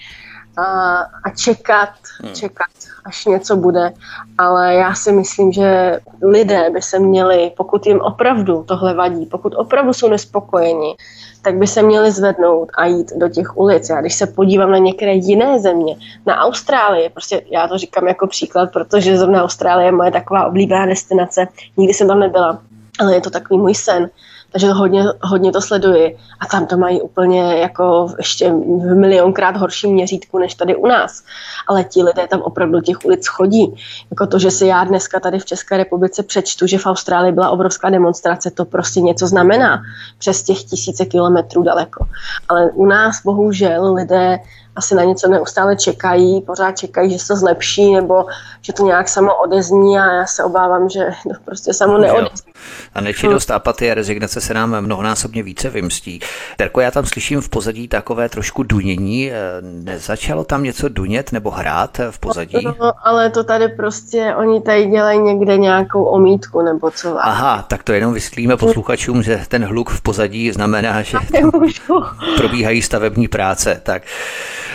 a, a čekat, hmm. čekat, až něco bude. Ale já si myslím, že lidé by se měli, pokud jim opravdu tohle vadí, pokud opravdu jsou nespokojeni, tak by se měli zvednout a jít do těch ulic. Já když se podívám na některé jiné země, na Austrálii, prostě já to říkám jako příklad, protože zrovna Austrálie je moje taková oblíbená destinace, nikdy jsem tam nebyla, ale je to takový můj sen takže hodně, hodně to sleduji. A tam to mají úplně jako ještě v milionkrát horším měřítku než tady u nás. Ale ti lidé tam opravdu těch ulic chodí. Jako to, že si já dneska tady v České republice přečtu, že v Austrálii byla obrovská demonstrace, to prostě něco znamená přes těch tisíce kilometrů daleko. Ale u nás bohužel lidé asi na něco neustále čekají, pořád čekají, že se to zlepší nebo že to nějak samo odezní a já se obávám, že to prostě samo neodezní. A nečinnost, apatie a rezignace se nám mnohonásobně více vymstí. Terko, já tam slyším v pozadí takové trošku dunění. Nezačalo tam něco dunět nebo hrát v pozadí? No, ale to tady prostě, oni tady dělají někde nějakou omítku nebo co. Aha, tak to jenom vysvětlíme posluchačům, že ten hluk v pozadí znamená, že probíhají stavební práce. Tak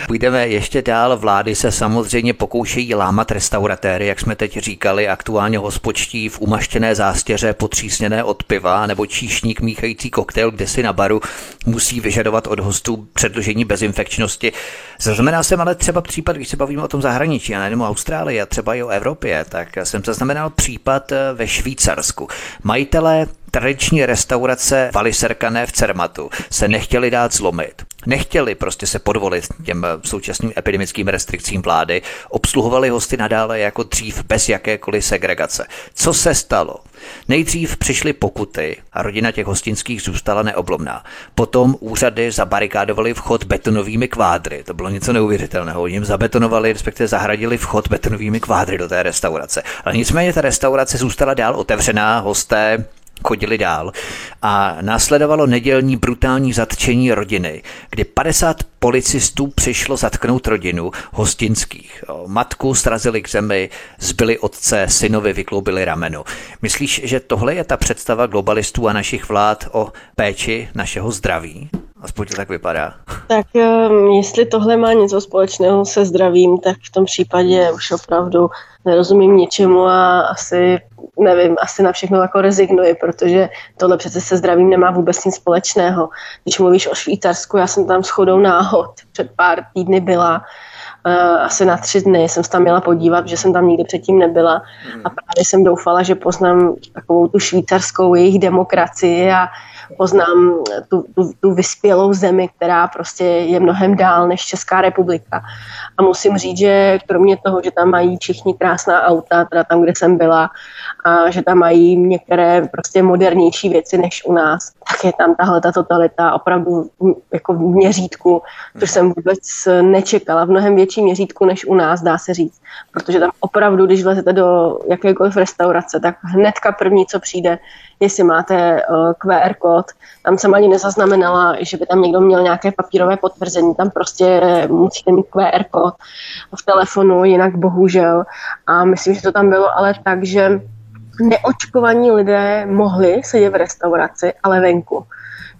Půjdeme ještě dál. Vlády se samozřejmě pokoušejí lámat restauratéry, jak jsme teď říkali, aktuálně hospočtí v umaštěné zástěře potřísněné od piva nebo číšník míchající koktejl kde si na baru musí vyžadovat od hostů předložení bezinfekčnosti. Zaznamenal jsem ale třeba případ, když se bavíme o tom zahraničí a nejenom Austrálii a třeba i o Evropě, tak jsem zaznamenal případ ve Švýcarsku. Majitelé tradiční restaurace Valiserkané v Cermatu se nechtěli dát zlomit. Nechtěli prostě se podvolit těm současným epidemickým restrikcím vlády, obsluhovali hosty nadále jako dřív bez jakékoliv segregace. Co se stalo? Nejdřív přišly pokuty a rodina těch hostinských zůstala neoblomná. Potom úřady zabarikádovali vchod betonovými kvádry. To bylo něco neuvěřitelného. Oni jim zabetonovali, respektive zahradili vchod betonovými kvádry do té restaurace. Ale nicméně ta restaurace zůstala dál otevřená, hosté chodili dál a následovalo nedělní brutální zatčení rodiny, kdy 50 policistů přišlo zatknout rodinu hostinských. Matku srazili k zemi, zbyli otce, synovi vykloubili rameno. Myslíš, že tohle je ta představa globalistů a našich vlád o péči našeho zdraví? Aspoň to tak vypadá. Tak um, jestli tohle má něco společného se zdravím, tak v tom případě už opravdu nerozumím ničemu a asi nevím, asi na všechno jako rezignuji, protože tohle přece se zdravím nemá vůbec nic společného. Když mluvíš o Švýcarsku, já jsem tam shodou náhod před pár týdny byla, uh, asi na tři dny jsem se tam měla podívat, že jsem tam nikdy předtím nebyla a právě jsem doufala, že poznám takovou tu švýcarskou jejich demokracii a poznám tu, tu, tu vyspělou zemi, která prostě je mnohem dál než Česká republika. A musím říct, že kromě toho, že tam mají všichni krásná auta, teda tam, kde jsem byla, a že tam mají některé prostě modernější věci než u nás, tak je tam tahle ta totalita opravdu jako v měřítku, což jsem vůbec nečekala, v mnohem větší měřítku než u nás, dá se říct. Protože tam opravdu, když vlezete do jakékoliv restaurace, tak hnedka první, co přijde, jestli máte eh, QR kód. Tam jsem ani nezaznamenala, že by tam někdo měl nějaké papírové potvrzení. Tam prostě musíte mít QR kód v telefonu, jinak bohužel. A myslím, že to tam bylo ale tak, že neočkovaní lidé mohli sedět v restauraci, ale venku.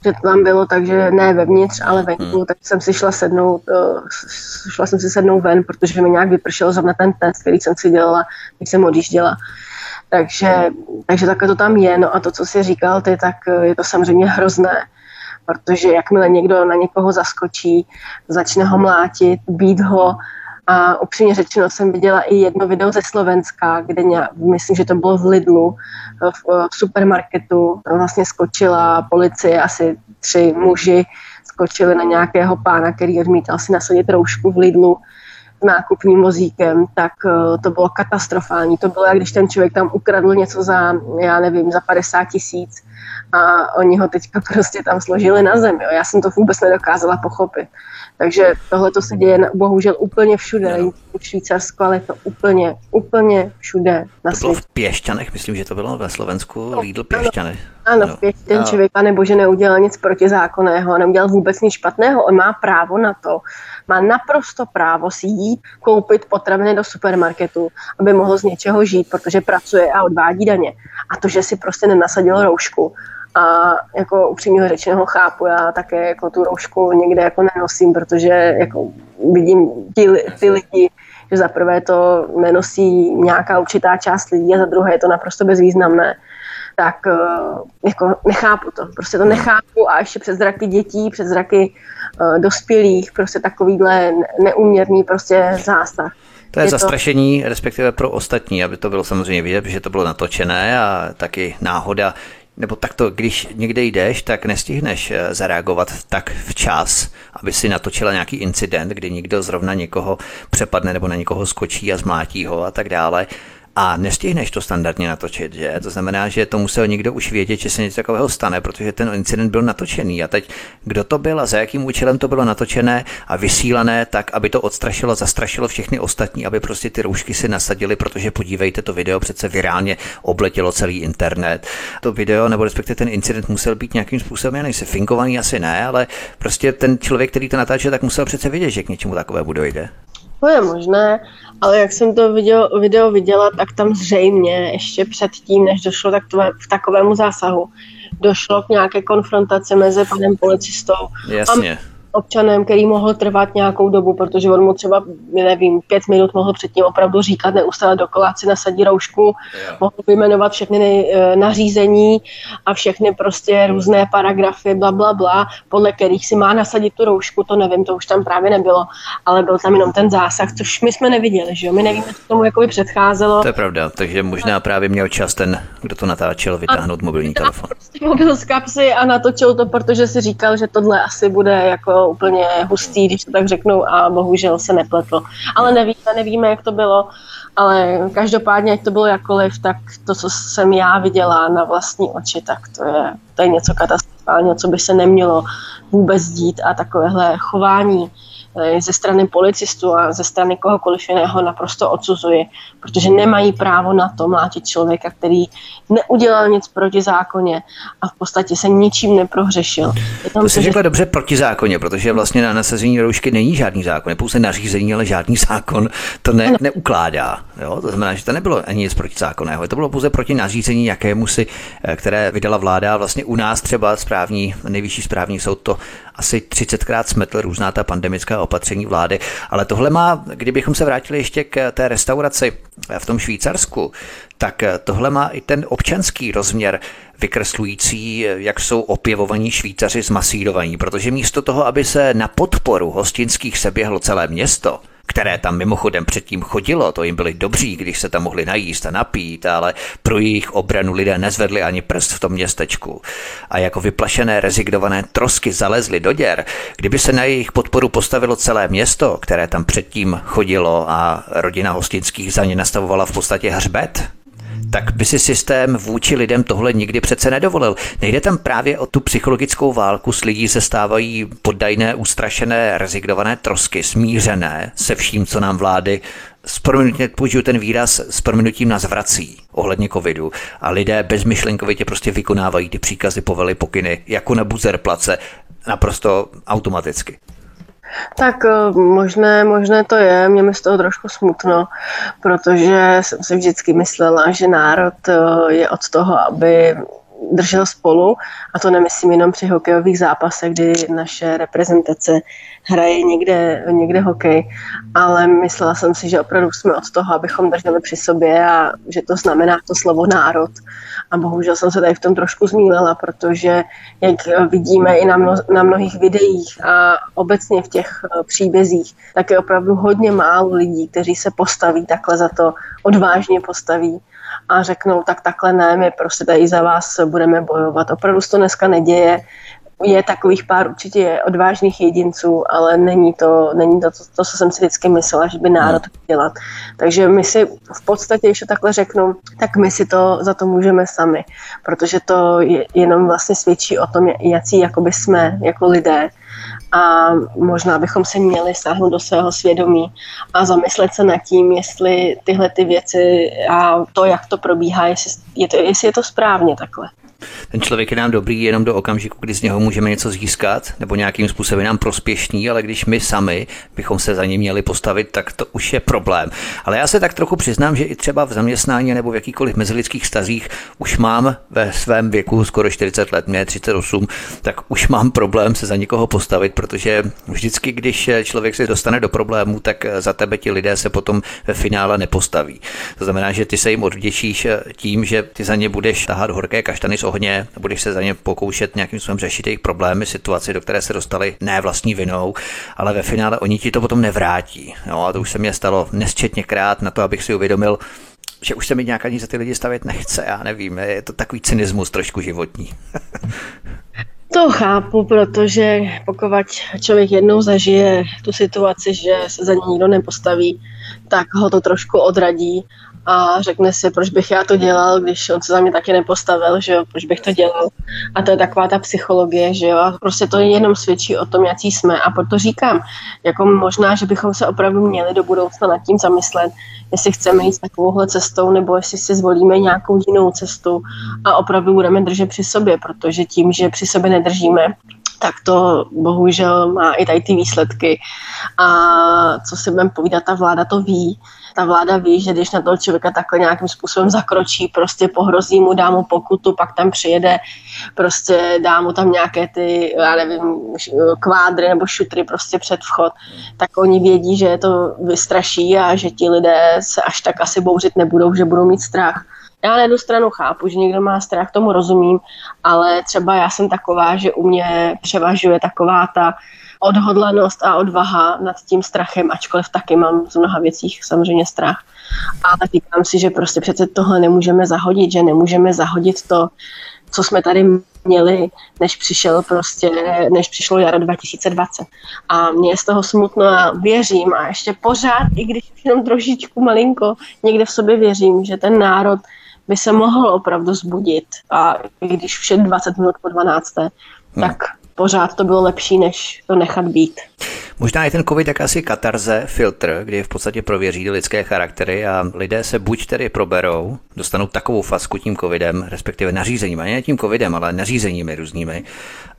Že to tam bylo tak, že ne vevnitř, ale venku, hmm. tak jsem si šla sednout, uh, šla jsem si sednout ven, protože mi nějak vypršel zrovna ten test, který jsem si dělala, když jsem odjížděla. Takže, takže takhle to tam je. No a to, co jsi říkal ty, tak eh, je to samozřejmě hrozné. protože jakmile někdo na někoho zaskočí, začne ho mlátit, být ho, a upřímně řečeno jsem viděla i jedno video ze Slovenska, kde mě, myslím, že to bylo v Lidlu, v, v supermarketu, vlastně skočila policie, asi tři muži skočili na nějakého pána, který odmítal si nasadit roušku v Lidlu nákupním vozíkem, tak uh, to bylo katastrofální. To bylo, jak když ten člověk tam ukradl něco za, já nevím, za 50 tisíc a oni ho teďka [laughs] prostě tam složili na zem. Jo. Já jsem to vůbec nedokázala pochopit. Takže tohle to se děje bohužel úplně všude, není to v Švýcarsku, ale je to úplně, úplně všude na to bylo v Pěšťanech, myslím, že to bylo ve Slovensku, no, Lidl Pěšťany. Ano, ano Pěšť, ten člověk, nebo že neudělal nic protizákonného, neudělal vůbec nic špatného, on má právo na to, má naprosto právo si jít koupit potraviny do supermarketu, aby mohl z něčeho žít, protože pracuje a odvádí daně. A to, že si prostě nenasadil roušku, a jako upřímně řečeno chápu, já také jako tu roušku někde jako nenosím, protože jako vidím ty, ty lidi, že za prvé to nenosí nějaká určitá část lidí a za druhé je to naprosto bezvýznamné tak eh, jako nechápu to. Prostě to nechápu a ještě před zraky dětí, před zraky dospělých, prostě takovýhle neuměrný prostě zásah. To je, je zastrašení, to... respektive pro ostatní, aby to bylo samozřejmě vidět, že to bylo natočené a taky náhoda, nebo takto, když někde jdeš, tak nestihneš eh, zareagovat tak včas, aby si natočila nějaký incident, kdy někdo zrovna někoho přepadne nebo na někoho skočí a zmátí ho a tak dále a nestihneš to standardně natočit, že? To znamená, že to musel někdo už vědět, že se něco takového stane, protože ten incident byl natočený. A teď, kdo to byl a za jakým účelem to bylo natočené a vysílané, tak aby to odstrašilo, zastrašilo všechny ostatní, aby prostě ty roušky si nasadili, protože podívejte, to video přece virálně obletělo celý internet. To video, nebo respektive ten incident musel být nějakým způsobem, já nejsem finkovaný, asi ne, ale prostě ten člověk, který to natáčel, tak musel přece vědět, že k něčemu takovému dojde. To je možné, ale jak jsem to video, video viděla, tak tam zřejmě ještě předtím, než došlo tak to, k takovému zásahu, došlo k nějaké konfrontaci mezi panem policistou Jasně. a občanem, který mohl trvat nějakou dobu, protože on mu třeba, nevím, pět minut mohl předtím opravdu říkat neustále dokola, si nasadí roušku, yeah. mohl vyjmenovat všechny e, nařízení a všechny prostě různé paragrafy, bla, bla, bla, podle kterých si má nasadit tu roušku, to nevím, to už tam právě nebylo, ale byl tam jenom ten zásah, což my jsme neviděli, že jo, my nevíme, co tomu jakoby předcházelo. To je pravda, takže možná právě měl čas ten, kdo to natáčel, vytáhnout a mobilní [laughs] telefon. Prostě mobil z kapsy a natočil to, protože si říkal, že tohle asi bude jako úplně hustý, když to tak řeknu, a bohužel se nepletl. Ale nevíme, nevíme, jak to bylo, ale každopádně, jak to bylo jakkoliv, tak to, co jsem já viděla na vlastní oči, tak to je, to je něco katastrofálního, co by se nemělo vůbec dít a takovéhle chování ze strany policistů a ze strany kohokoliv jiného naprosto odsuzuji, protože nemají právo na to mlátit člověka, který neudělal nic proti zákoně a v podstatě se ničím neprohřešil. to jsi řekla že... dobře proti zákoně, protože vlastně na nasazení roušky není žádný zákon, je pouze nařízení, ale žádný [laughs] zákon to ne, neukládá. Jo? To znamená, že to nebylo ani nic proti zákonného, to bylo pouze proti nařízení jakému si, eh, které vydala vláda. Vlastně u nás třeba správní, nejvyšší správní soud to asi 30krát smetl různá ta pandemická opatření vlády. Ale tohle má, kdybychom se vrátili ještě k té restauraci v tom Švýcarsku, tak tohle má i ten občanský rozměr vykreslující, jak jsou opěvovaní Švýcaři zmasírovaní, protože místo toho, aby se na podporu hostinských seběhlo celé město, které tam mimochodem předtím chodilo, to jim byli dobří, když se tam mohli najíst a napít, ale pro jejich obranu lidé nezvedli ani prst v tom městečku. A jako vyplašené rezignované trosky zalezly do děr, kdyby se na jejich podporu postavilo celé město, které tam předtím chodilo a rodina hostinských za ně nastavovala v podstatě hřbet, tak by si systém vůči lidem tohle nikdy přece nedovolil. Nejde tam právě o tu psychologickou válku, s lidí se stávají poddajné, ustrašené, rezignované trosky, smířené se vším, co nám vlády s prominutím, použiju ten výraz, s prominutím nás vrací ohledně covidu a lidé bezmyšlenkovitě prostě vykonávají ty příkazy, povely, pokyny, jako na buzerplace, naprosto automaticky. Tak eh, možné, možné to je, mě mi z toho trošku smutno, protože jsem si vždycky myslela, že národ eh, je od toho, aby držel spolu a to nemyslím jenom při hokejových zápasech, kdy naše reprezentace hraje někde, někde hokej, ale myslela jsem si, že opravdu jsme od toho, abychom drželi při sobě a že to znamená to slovo národ. A bohužel jsem se tady v tom trošku zmílela, protože jak vidíme i na, mno, na mnohých videích a obecně v těch eh, příbězích, tak je opravdu hodně málo lidí, kteří se postaví takhle za to, odvážně postaví a řeknou, tak takhle ne, my prostě tady za vás budeme bojovat. Opravdu se to dneska neděje je takových pár určitě odvážných jedinců, ale není to, není to, to, to co jsem si vždycky myslela, že by národ dělat. Takže my si v podstatě, když to takhle řeknu, tak my si to za to můžeme sami, protože to je, jenom vlastně svědčí o tom, jaký jakoby jsme jako lidé a možná bychom se měli sáhnout do svého svědomí a zamyslet se nad tím, jestli tyhle ty věci a to, jak to probíhá, jestli je to, jestli je to správně takhle ten člověk je nám dobrý jenom do okamžiku, kdy z něho můžeme něco získat, nebo nějakým způsobem nám prospěšný, ale když my sami bychom se za ně měli postavit, tak to už je problém. Ale já se tak trochu přiznám, že i třeba v zaměstnání nebo v jakýkoliv mezilidských stazích už mám ve svém věku skoro 40 let, mě 38, tak už mám problém se za někoho postavit, protože vždycky, když člověk se dostane do problému, tak za tebe ti lidé se potom ve finále nepostaví. To znamená, že ty se jim odděčíš tím, že ty za ně budeš tahat horké kaštany z ohně, budeš se za ně pokoušet nějakým způsobem řešit jejich problémy, situaci, do které se dostali ne vlastní vinou, ale ve finále oni ti to potom nevrátí. No a to už se mě stalo nesčetněkrát na to, abych si uvědomil, že už se mi nějak ani za ty lidi stavět nechce, já nevím, je to takový cynismus trošku životní. [laughs] To chápu, protože pokud člověk jednou zažije tu situaci, že se za ní nikdo nepostaví, tak ho to trošku odradí a řekne si, proč bych já to dělal, když on se za mě taky nepostavil, že jo, proč bych to dělal. A to je taková ta psychologie, že jo, a prostě to jenom svědčí o tom, jaký jsme. A proto říkám, jako možná, že bychom se opravdu měli do budoucna nad tím zamyslet, jestli chceme jít takovouhle cestou, nebo jestli si zvolíme nějakou jinou cestu a opravdu budeme držet při sobě, protože tím, že při sobě nedržíme, tak to bohužel má i tady ty výsledky. A co si budeme povídat, ta vláda to ví, ta vláda ví, že když na toho člověka takhle nějakým způsobem zakročí, prostě pohrozí mu, dá mu pokutu, pak tam přijede, prostě dá mu tam nějaké ty, já nevím, kvádry nebo šutry prostě před vchod, tak oni vědí, že je to vystraší a že ti lidé se až tak asi bouřit nebudou, že budou mít strach. Já na jednu stranu chápu, že někdo má strach, tomu rozumím, ale třeba já jsem taková, že u mě převažuje taková ta odhodlanost a odvaha nad tím strachem, ačkoliv taky mám z mnoha věcích samozřejmě strach. Ale říkám si, že prostě přece tohle nemůžeme zahodit, že nemůžeme zahodit to, co jsme tady měli, než přišel prostě, než přišlo jaro 2020. A mě je z toho smutno a věřím a ještě pořád, i když jenom trošičku malinko, někde v sobě věřím, že ten národ by se mohl opravdu zbudit a i když už je 20 minut po 12. Hmm. tak pořád to bylo lepší, než to nechat být. Možná je ten covid jakási katarze, filtr, kdy v podstatě prověří lidské charaktery a lidé se buď tedy proberou, dostanou takovou fasku tím covidem, respektive nařízením, a ne tím covidem, ale nařízeními různými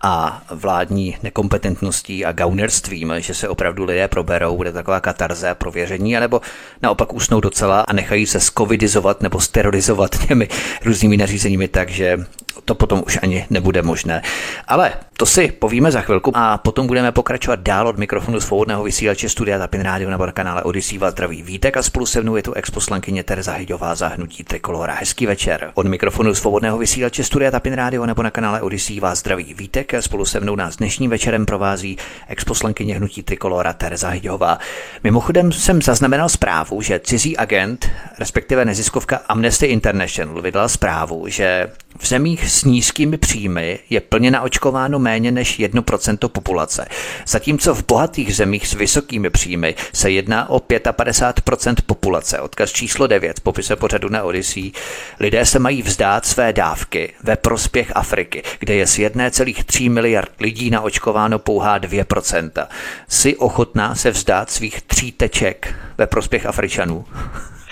a vládní nekompetentností a gaunerstvím, že se opravdu lidé proberou, bude taková katarze a prověření, anebo naopak usnou docela a nechají se skovidizovat nebo sterorizovat těmi různými nařízeními, takže to potom už ani nebude možné. Ale to si povíme za chvilku a potom budeme pokračovat dál od mikrofonu svobodného vysílače Studia Tapin Radio nebo na kanále Odyssey vás zdraví Vítek a spolu se mnou je tu exposlankyně Terza Hyďová za hnutí Trikolora. Hezký večer. Od mikrofonu svobodného vysílače Studia Tapin Radio nebo na kanále Odyssey vás zdraví Vítek a spolu se mnou nás dnešním večerem provází exposlankyně hnutí Trikolora Terza Hyďová. Mimochodem jsem zaznamenal zprávu, že cizí agent, respektive neziskovka Amnesty International vydala zprávu, že v zemích s nízkými příjmy je plně naočkováno méně než 1% populace, zatímco v bohatých zemích s vysokými příjmy se jedná o 55% populace. Odkaz číslo 9 popise pořadu na Odyssey. Lidé se mají vzdát své dávky ve prospěch Afriky, kde je z 1,3 miliard lidí naočkováno pouhá 2%. Jsi ochotná se vzdát svých tří teček ve prospěch Afričanů?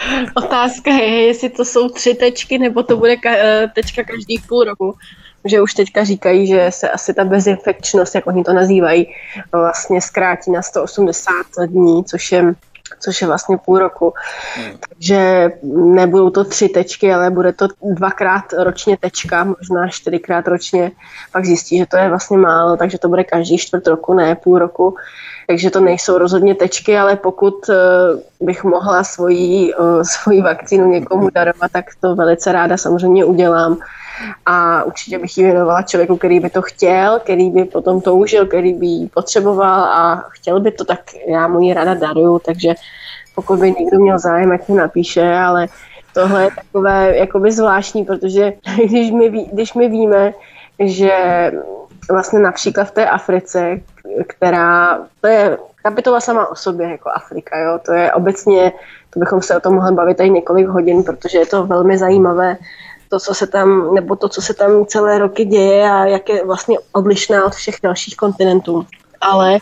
[laughs] Otázka je, jestli to jsou tři tečky, nebo to bude ka- eh, tečka každých půl roku. Že už teďka říkají, že se asi ta bezinfekčnost, jak oni to nazývají, vlastně zkrátí na 180 dní, což je což je vlastně půl roku. Hmm. Takže nebudou to tři tečky, ale bude to dvakrát ročně tečka, možná čtyřikrát ročně. Pak zjistí, že to je vlastně málo, takže to bude každý čtvrt roku, ne půl roku. Takže to nejsou rozhodně tečky, ale pokud uh, bych mohla svoji, uh, [laughs] svoji vakcínu někomu darovat, tak to velice ráda samozřejmě udělám. A určitě bych ji věnovala člověku, který by to chtěl, který by potom toužil, který by ji potřeboval a chtěl by to, tak já mu ji ráda daruju, takže pokud by někdo měl zájem, ať mi napíše, ale tohle je takové jakoby zvláštní, protože [laughs] když my, ví, když my víme, že vlastně například v té Africe, která, to je kapitola sama o sobě, jako Afrika, jo, to je obecně, to bychom se o tom mohli bavit tady několik hodin, protože je to velmi zajímavé, to, co se tam, nebo to, co se tam celé roky děje a jak je vlastně odlišná od všech dalších kontinentů. Ale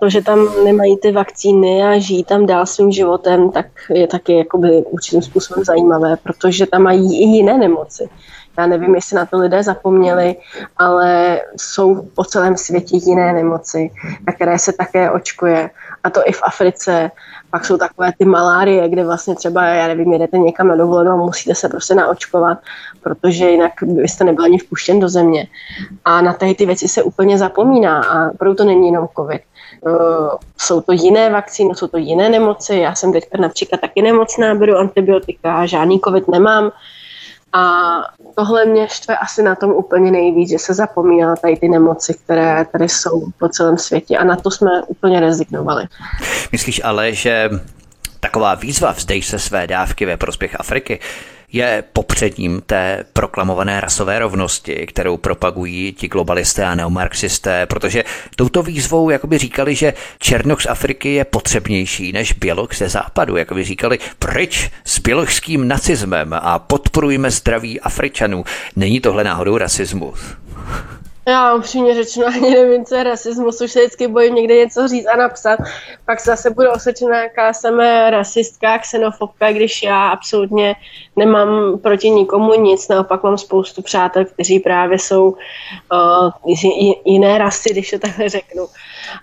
to, že tam nemají ty vakcíny a žijí tam dál svým životem, tak je taky jakoby určitým způsobem zajímavé, protože tam mají i jiné nemoci. Já nevím, jestli na to lidé zapomněli, ale jsou po celém světě jiné nemoci, na které se také očkuje. A to i v Africe. Pak jsou takové ty malárie, kde vlastně třeba, já nevím, jedete někam na dovolenou a musíte se prostě naočkovat, protože jinak byste nebyli ani vpuštěn do země. A na tady ty věci se úplně zapomíná a proto to není jenom covid. Jsou to jiné vakcíny, jsou to jiné nemoci. Já jsem teď například taky nemocná, beru antibiotika, žádný covid nemám, a tohle mě štve asi na tom úplně nejvíc, že se zapomíná tady ty nemoci, které tady jsou po celém světě a na to jsme úplně rezignovali. Myslíš ale, že taková výzva vzdej se své dávky ve prospěch Afriky je popředním té proklamované rasové rovnosti, kterou propagují ti globalisté a neomarxisté, protože touto výzvou jakoby říkali, že Černoch z Afriky je potřebnější než Běloch ze západu, jako by říkali pryč s bělochským nacismem a podporujme zdraví Afričanů. Není tohle náhodou rasismus? Já upřímně řečeno ani nevím, co je rasismus, už se vždycky bojím někde něco říct a napsat. Pak zase budu osvědčena, jaká jsem rasistka, xenofobka, když já absolutně nemám proti nikomu nic, naopak mám spoustu přátel, kteří právě jsou uh, jiné rasy, když to takhle řeknu.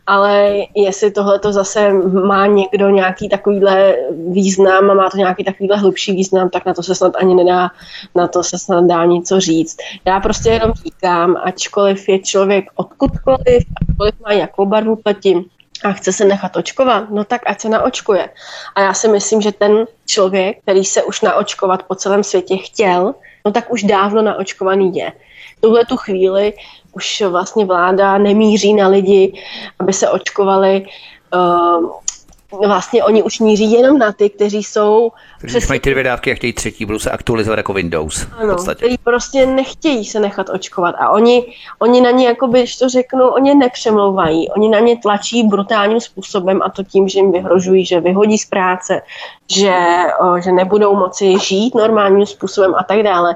Ale jestli tohle to zase má někdo nějaký takovýhle význam a má to nějaký takovýhle hlubší význam, tak na to se snad ani nedá, na to se snad dá něco říct. Já prostě jenom říkám, ačkoliv je člověk odkudkoliv, ačkoliv má jakou barvu pleti, a chce se nechat očkovat, no tak ať se naočkuje. A já si myslím, že ten člověk, který se už naočkovat po celém světě chtěl, no tak už dávno naočkovaný je. Tuhle tu chvíli už vlastně vláda nemíří na lidi, aby se očkovali uh, vlastně oni už míří jenom na ty, kteří jsou... Kteří přesně... mají ty dvě dávky a chtějí třetí, budou se aktualizovat jako Windows. Ano, kteří prostě nechtějí se nechat očkovat a oni, oni na ně, jakoby, když to řeknu, oni nepřemlouvají, oni na ně tlačí brutálním způsobem a to tím, že jim vyhrožují, že vyhodí z práce, že, že nebudou moci žít normálním způsobem a tak dále.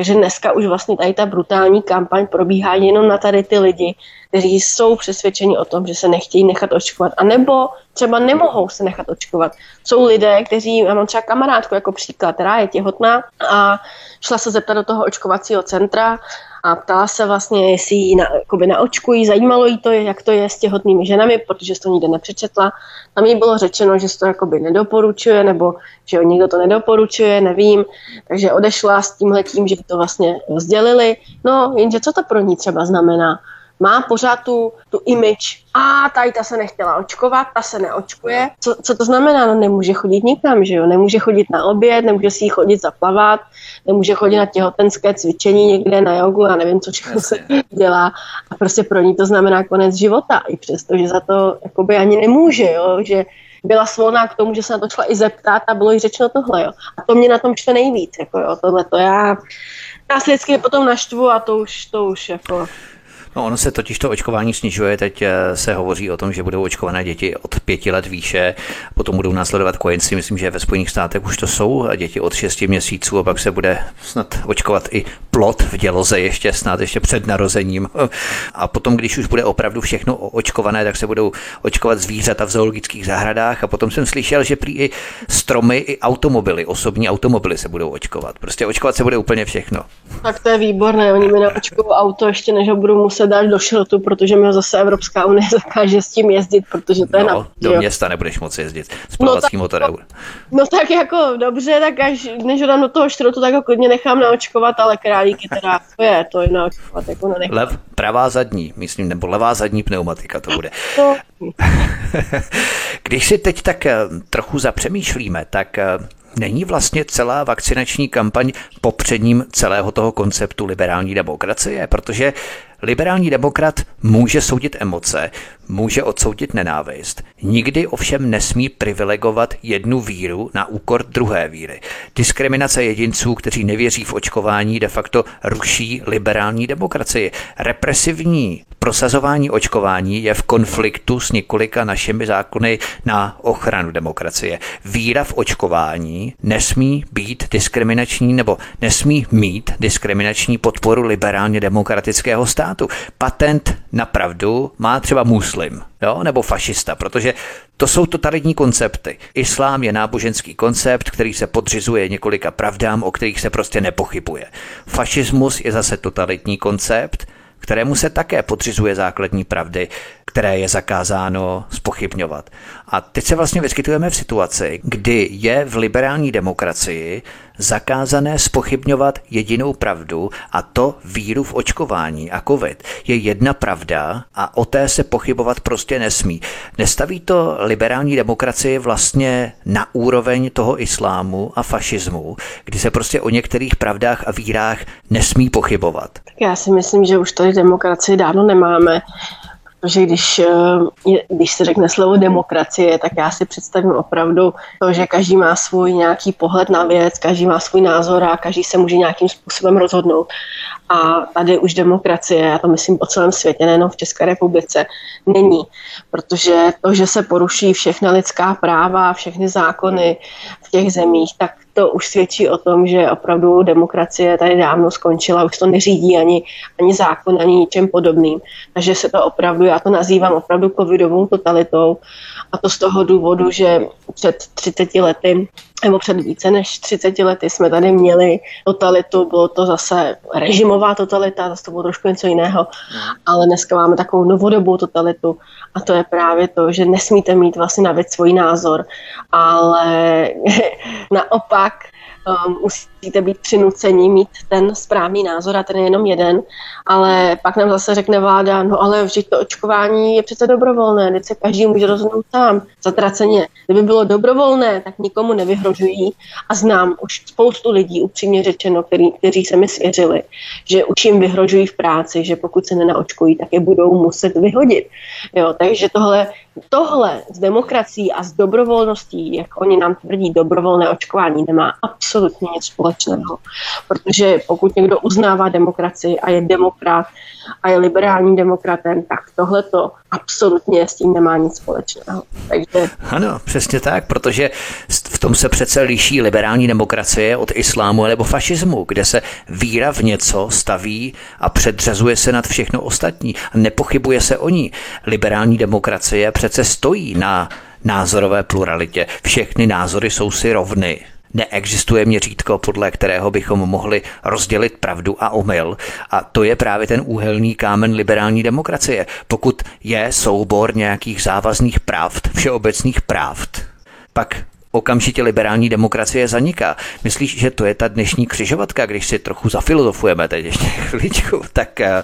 Takže dneska už vlastně tady ta brutální kampaň probíhá jenom na tady ty lidi, kteří jsou přesvědčeni o tom, že se nechtějí nechat očkovat, anebo třeba nemohou se nechat očkovat. Jsou lidé, kteří, já mám třeba kamarádku jako příklad, která je těhotná a šla se zeptat do toho očkovacího centra a ptala se vlastně, jestli ji na, jakoby naočkují, zajímalo jí to, jak to je s těhotnými ženami, protože to nikde nepřečetla. Tam jí bylo řečeno, že se to jakoby nedoporučuje, nebo že jo, nikdo to nedoporučuje, nevím. Takže odešla s tímhle tím, že to vlastně sdělili. No, jenže co to pro ní třeba znamená? Má pořád tu, tu image, a tady ta se nechtěla očkovat, ta se neočkuje. Co, co to znamená? No nemůže chodit nikam, že jo? Nemůže chodit na oběd, nemůže si chodit zaplavat, nemůže chodit na těhotenské cvičení někde na jogu a nevím, co všechno se dělá. A prostě pro ní to znamená konec života, i přesto, že za to jakoby ani nemůže, jo? že byla svolná k tomu, že se na to šla i zeptat a bylo jí řečeno tohle, jo. A to mě na tom čte nejvíc, jako jo, tohle to já, já se vždycky potom naštvu a to už, to už jako No, ono se totiž to očkování snižuje. Teď eh, se hovoří o tom, že budou očkované děti od pěti let výše, potom budou následovat kojenci. Myslím, že ve Spojených státech už to jsou děti od 6 měsíců a pak se bude snad očkovat i plot v děloze ještě snad ještě před narozením. A potom, když už bude opravdu všechno očkované, tak se budou očkovat zvířata v zoologických zahradách a potom jsem slyšel, že prý i stromy, i automobily, osobní automobily se budou očkovat. Prostě očkovat se bude úplně všechno. Tak to je výborné, oni mi naočkují auto ještě, než ho budou muset se dáš do šrotu, protože mi zase Evropská unie [laughs] zakáže s tím jezdit, protože to no, je na... do města nebudeš moci jezdit s no, motorem. No tak jako dobře, tak až než ho dám do toho šrotu, tak ho klidně nechám naočkovat, ale králíky teda, to je, to je naočkovat, jako nenechám. Lev, pravá zadní, myslím, nebo levá zadní pneumatika to bude. [laughs] No. [laughs] Když si teď tak eh, trochu zapřemýšlíme, tak eh, Není vlastně celá vakcinační kampaň popředním celého toho konceptu liberální demokracie, protože liberální demokrat může soudit emoce, může odsoudit nenávist, nikdy ovšem nesmí privilegovat jednu víru na úkor druhé víry. Diskriminace jedinců, kteří nevěří v očkování, de facto ruší liberální demokracii. Represivní prosazování očkování je v konfliktu s několika našimi zákony na ochranu demokracie. Víra v očkování nesmí být diskriminační nebo nesmí mít diskriminační podporu liberálně demokratického státu. Patent na pravdu má třeba muslim jo, nebo fašista, protože to jsou totalitní koncepty. Islám je náboženský koncept, který se podřizuje několika pravdám, o kterých se prostě nepochybuje. Fašismus je zase totalitní koncept, kterému se také podřizuje základní pravdy, které je zakázáno spochybňovat. A teď se vlastně vyskytujeme v situaci, kdy je v liberální demokracii zakázané spochybňovat jedinou pravdu a to víru v očkování a covid. Je jedna pravda a o té se pochybovat prostě nesmí. Nestaví to liberální demokracii vlastně na úroveň toho islámu a fašismu, kdy se prostě o některých pravdách a vírách nesmí pochybovat. Já si myslím, že už tady demokracii dávno nemáme. Protože když, eh, když se řekne slovo demokracie, tak já si představím opravdu to, že každý má svůj nějaký pohled na věc, každý má svůj názor a každý se může nějakým způsobem rozhodnout. A tady už demokracie, já to myslím po celém světě, nejenom v České republice, není. Protože to, že se poruší všechna lidská práva, všechny zákony v těch zemích, tak to už svědčí o tom, že opravdu demokracie tady dávno skončila, už to neřídí ani, ani zákon, ani ničem podobným. Takže se to opravdu, já to nazývám opravdu covidovou totalitou a to z toho důvodu, že před 30 lety nebo před více než 30 lety jsme tady měli totalitu, bylo to zase režimová totalita, zase to bylo trošku něco jiného, ale dneska máme takovou novodobou totalitu a to je právě to, že nesmíte mít vlastně na věc svůj názor, ale [laughs] naopak um, musíte být přinuceni mít ten správný názor a ten je jenom jeden, ale pak nám zase řekne vláda, no ale vždyť to očkování je přece dobrovolné, teď se každý může rozhodnout sám, zatraceně. Kdyby bylo dobrovolné, tak nikomu nevyhrožují a znám už spoustu lidí, upřímně řečeno, který, kteří se mi svěřili, že už jim vyhrožují v práci, že pokud se nenaočkují, tak je budou muset vyhodit. Jo, takže tohle, tohle s demokracií a s dobrovolností, jak oni nám tvrdí, dobrovolné očkování nemá absolutně nic společného. Protože pokud někdo uznává demokracii a je demokrat a je liberální demokratem, tak tohle to absolutně s tím nemá nic společného. Takže... Ano, přesně tak, protože v tom se přece liší liberální demokracie od islámu nebo fašismu, kde se víra v něco staví a předřazuje se nad všechno ostatní a nepochybuje se o ní. Liberální demokracie přece stojí na názorové pluralitě. Všechny názory jsou si rovny. Neexistuje měřítko, podle kterého bychom mohli rozdělit pravdu a omyl. A to je právě ten úhelný kámen liberální demokracie. Pokud je soubor nějakých závazných pravd, všeobecných pravd, pak okamžitě liberální demokracie zaniká. Myslíš, že to je ta dnešní křižovatka, když si trochu zafilozofujeme teď ještě [laughs] chvíličku, tak eh,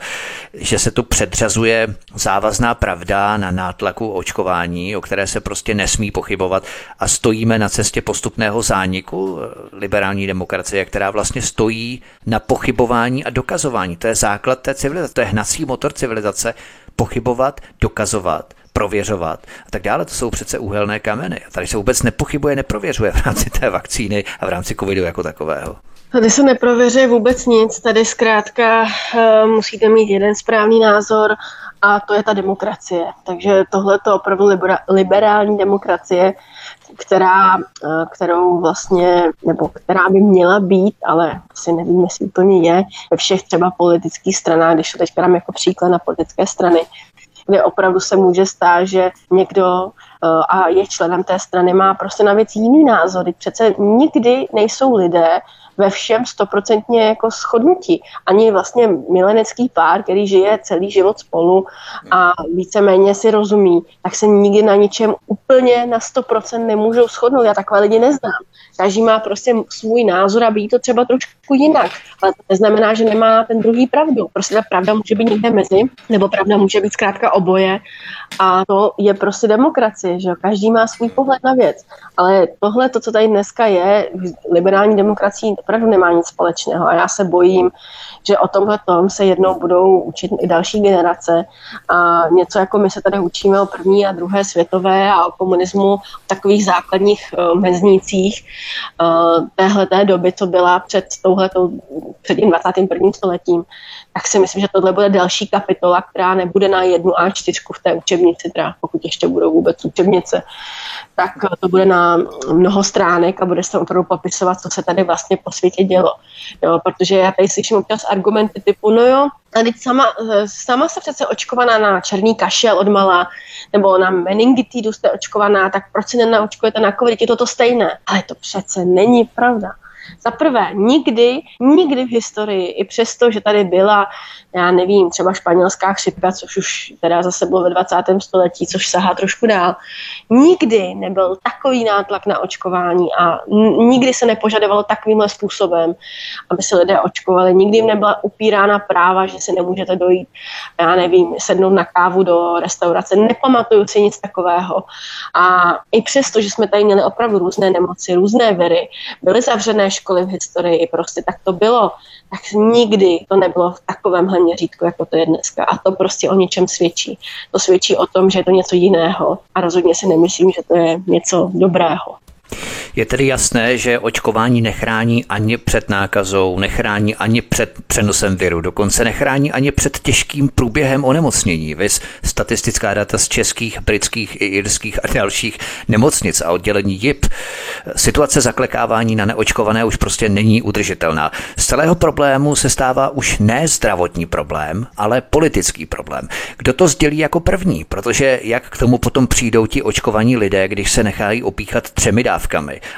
že se tu předřazuje závazná pravda na nátlaku očkování, o které se prostě nesmí pochybovat a stojíme na cestě postupného zániku eh, liberální demokracie, která vlastně stojí na pochybování a dokazování. To je základ té civilizace, to je hnací motor civilizace, pochybovat, dokazovat prověřovat a tak dále. To jsou přece úhelné kameny. A tady se vůbec nepochybuje, neprověřuje v rámci té vakcíny a v rámci covidu jako takového. Tady se neprověřuje vůbec nic, tady zkrátka uh, musíte mít jeden správný názor a to je ta demokracie. Takže tohle je opravdu liberální demokracie, která, uh, kterou vlastně, nebo která by měla být, ale asi nevím, jestli úplně je, ve všech třeba politických stranách, když to teď jako příklad na politické strany, kde opravdu se může stát, že někdo eh, a je členem té strany, má prostě na věc jiný názor. Přece nikdy nejsou lidé ve všem stoprocentně jako shodnutí. Ani vlastně milenecký pár, který žije celý život spolu a víceméně si rozumí, tak se nikdy na ničem úplně na 100% nemůžou shodnout. Já takové lidi neznám. Každý má prostě svůj názor a ví to třeba trošku jinak. Ale to neznamená, že nemá ten druhý pravdu. Prostě ta pravda může být někde mezi, nebo pravda může být zkrátka oboje. A to je prostě demokracie, že každý má svůj pohled na věc. Ale tohle, to, co tady dneska je, liberální demokracií opravdu nemá nic společného. A já se bojím, že o tomhle tom se jednou budou učit i další generace. A něco jako my se tady učíme o první a druhé světové a o komunismu, o takových základních uh, meznících uh, téhle té doby, co byla před touhletou, před tím 21. stoletím, tak si myslím, že tohle bude další kapitola, která nebude na jednu A4 v té učebnici, teda pokud ještě budou vůbec učebnice, tak to bude na mnoho stránek a bude se opravdu popisovat, co se tady vlastně po světě dělo. Jo, protože já tady slyším občas argumenty typu, no jo, a teď sama, sama se přece očkovaná na černý kašel od mala, nebo na meningitidu jste očkovaná, tak proč si nenaočkujete na covid, je to to stejné. Ale to přece není pravda. Za prvé, nikdy, nikdy v historii, i přesto, že tady byla, já nevím, třeba španělská chřipka, což už teda zase bylo ve 20. století, což sahá trošku dál, nikdy nebyl takový nátlak na očkování a nikdy se nepožadovalo takovýmhle způsobem, aby se lidé očkovali. Nikdy jim nebyla upírána práva, že si nemůžete dojít, já nevím, sednout na kávu do restaurace. Nepamatuju si nic takového. A i přesto, že jsme tady měli opravdu různé nemoci, různé viry, byly zavřené školy v historii, prostě tak to bylo, tak nikdy to nebylo v takovémhle měřítku, jako to je dneska. A to prostě o něčem svědčí. To svědčí o tom, že je to něco jiného a rozhodně si nemyslím, že to je něco dobrého. Je tedy jasné, že očkování nechrání ani před nákazou, nechrání ani před přenosem viru, dokonce nechrání ani před těžkým průběhem onemocnění. Vys statistická data z českých, britských i irských a dalších nemocnic a oddělení JIP. Situace zaklekávání na neočkované už prostě není udržitelná. Z celého problému se stává už ne zdravotní problém, ale politický problém. Kdo to sdělí jako první? Protože jak k tomu potom přijdou ti očkovaní lidé, když se nechají opíchat třemi dávkami?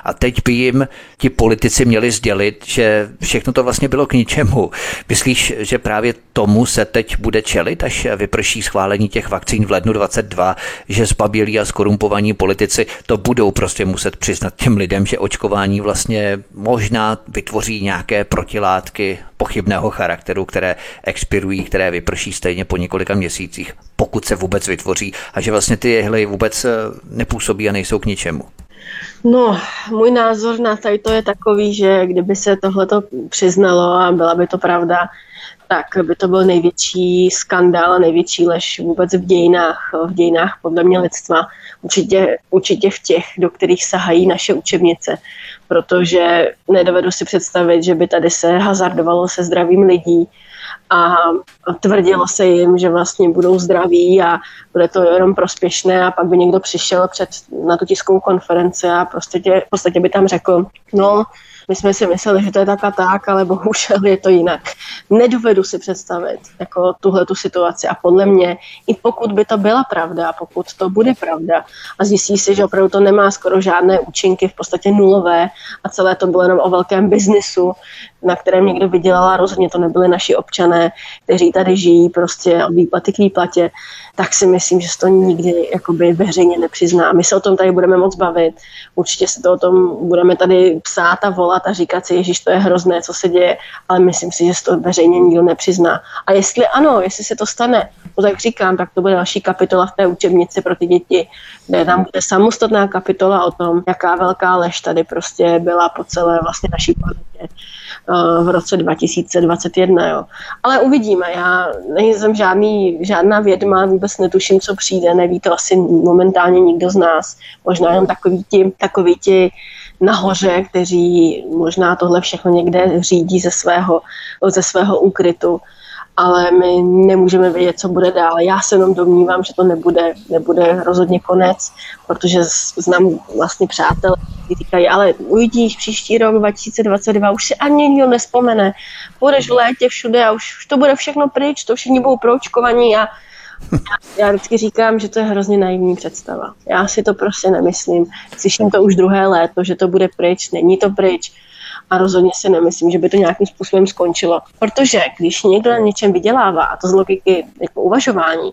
A teď by jim ti politici měli sdělit, že všechno to vlastně bylo k ničemu. Myslíš, že právě tomu se teď bude čelit, až vyprší schválení těch vakcín v lednu 22, že zbabělí a skorumpovaní politici to budou prostě muset přiznat těm lidem, že očkování vlastně možná vytvoří nějaké protilátky pochybného charakteru, které expirují, které vyprší stejně po několika měsících, pokud se vůbec vytvoří a že vlastně ty jehly vůbec nepůsobí a nejsou k ničemu. No, můj názor na tady to je takový, že kdyby se tohleto přiznalo a byla by to pravda, tak by to byl největší skandál a největší lež vůbec v dějinách, v dějinách podle mě lidstva. Určitě, určitě v těch, do kterých sahají naše učebnice, protože nedovedu si představit, že by tady se hazardovalo se zdravím lidí, a tvrdilo se jim, že vlastně budou zdraví a bude to jenom prospěšné a pak by někdo přišel před, na tu tiskovou konferenci a prostě tě, v podstatě by tam řekl, no, my jsme si mysleli, že to je tak a tak, ale bohužel je to jinak. Nedovedu si představit jako tuhle tu situaci a podle mě, i pokud by to byla pravda, pokud to bude pravda a zjistí si, že opravdu to nemá skoro žádné účinky, v podstatě nulové a celé to bylo jenom o velkém biznisu, na kterém někdo vydělal a rozhodně to nebyli naši občané, kteří tady žijí prostě od výplaty k výplatě, tak si myslím, že se to nikdy jakoby veřejně nepřizná. My se o tom tady budeme moc bavit, určitě se to o tom budeme tady psát a volat a říkat si, Ježíš, to je hrozné, co se děje, ale myslím si, že se to veřejně nikdo nepřizná. A jestli ano, jestli se to stane, to tak říkám, tak to bude další kapitola v té učebnici pro ty děti, kde tam bude samostatná kapitola o tom, jaká velká lež tady prostě byla po celé vlastně naší planetě eh, v roce 2021. Jo. Ale uvidíme, já nejsem žádný, žádná vědma, vůbec netuším, co přijde, neví to asi momentálně nikdo z nás. Možná jenom takový ti, takový ti nahoře, kteří možná tohle všechno někde řídí ze svého, ze svého úkrytu ale my nemůžeme vědět, co bude dál. Já se jenom domnívám, že to nebude, nebude rozhodně konec, protože znám vlastně přátel, kteří říkají, ale uvidíš příští rok 2022, už si ani nikdo nespomene. Budeš v létě všude a už, už to bude všechno pryč, to všichni budou proočkovaní a já, já vždycky říkám, že to je hrozně naivní představa. Já si to prostě nemyslím. Slyším to už druhé léto, že to bude pryč, není to pryč a rozhodně si nemyslím, že by to nějakým způsobem skončilo. Protože když někdo na něčem vydělává, a to z logiky jako uvažování,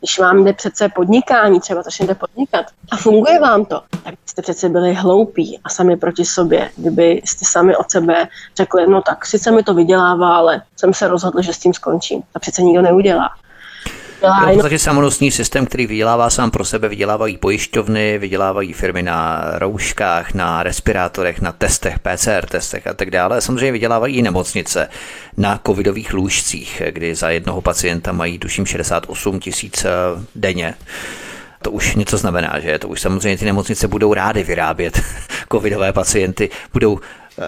když vám jde přece podnikání, třeba začnete podnikat a funguje vám to, tak jste přece byli hloupí a sami proti sobě, kdyby jste sami od sebe řekli, no tak sice mi to vydělává, ale jsem se rozhodl, že s tím skončím. To přece nikdo neudělá. Je to systém, který vydělává sám pro sebe, vydělávají pojišťovny, vydělávají firmy na rouškách, na respirátorech, na testech, PCR testech a tak dále. Samozřejmě vydělávají i nemocnice na covidových lůžcích, kdy za jednoho pacienta mají tuším 68 tisíc eh, denně. To už něco znamená, že? To už samozřejmě ty nemocnice budou rády vyrábět [laughs] covidové pacienty, budou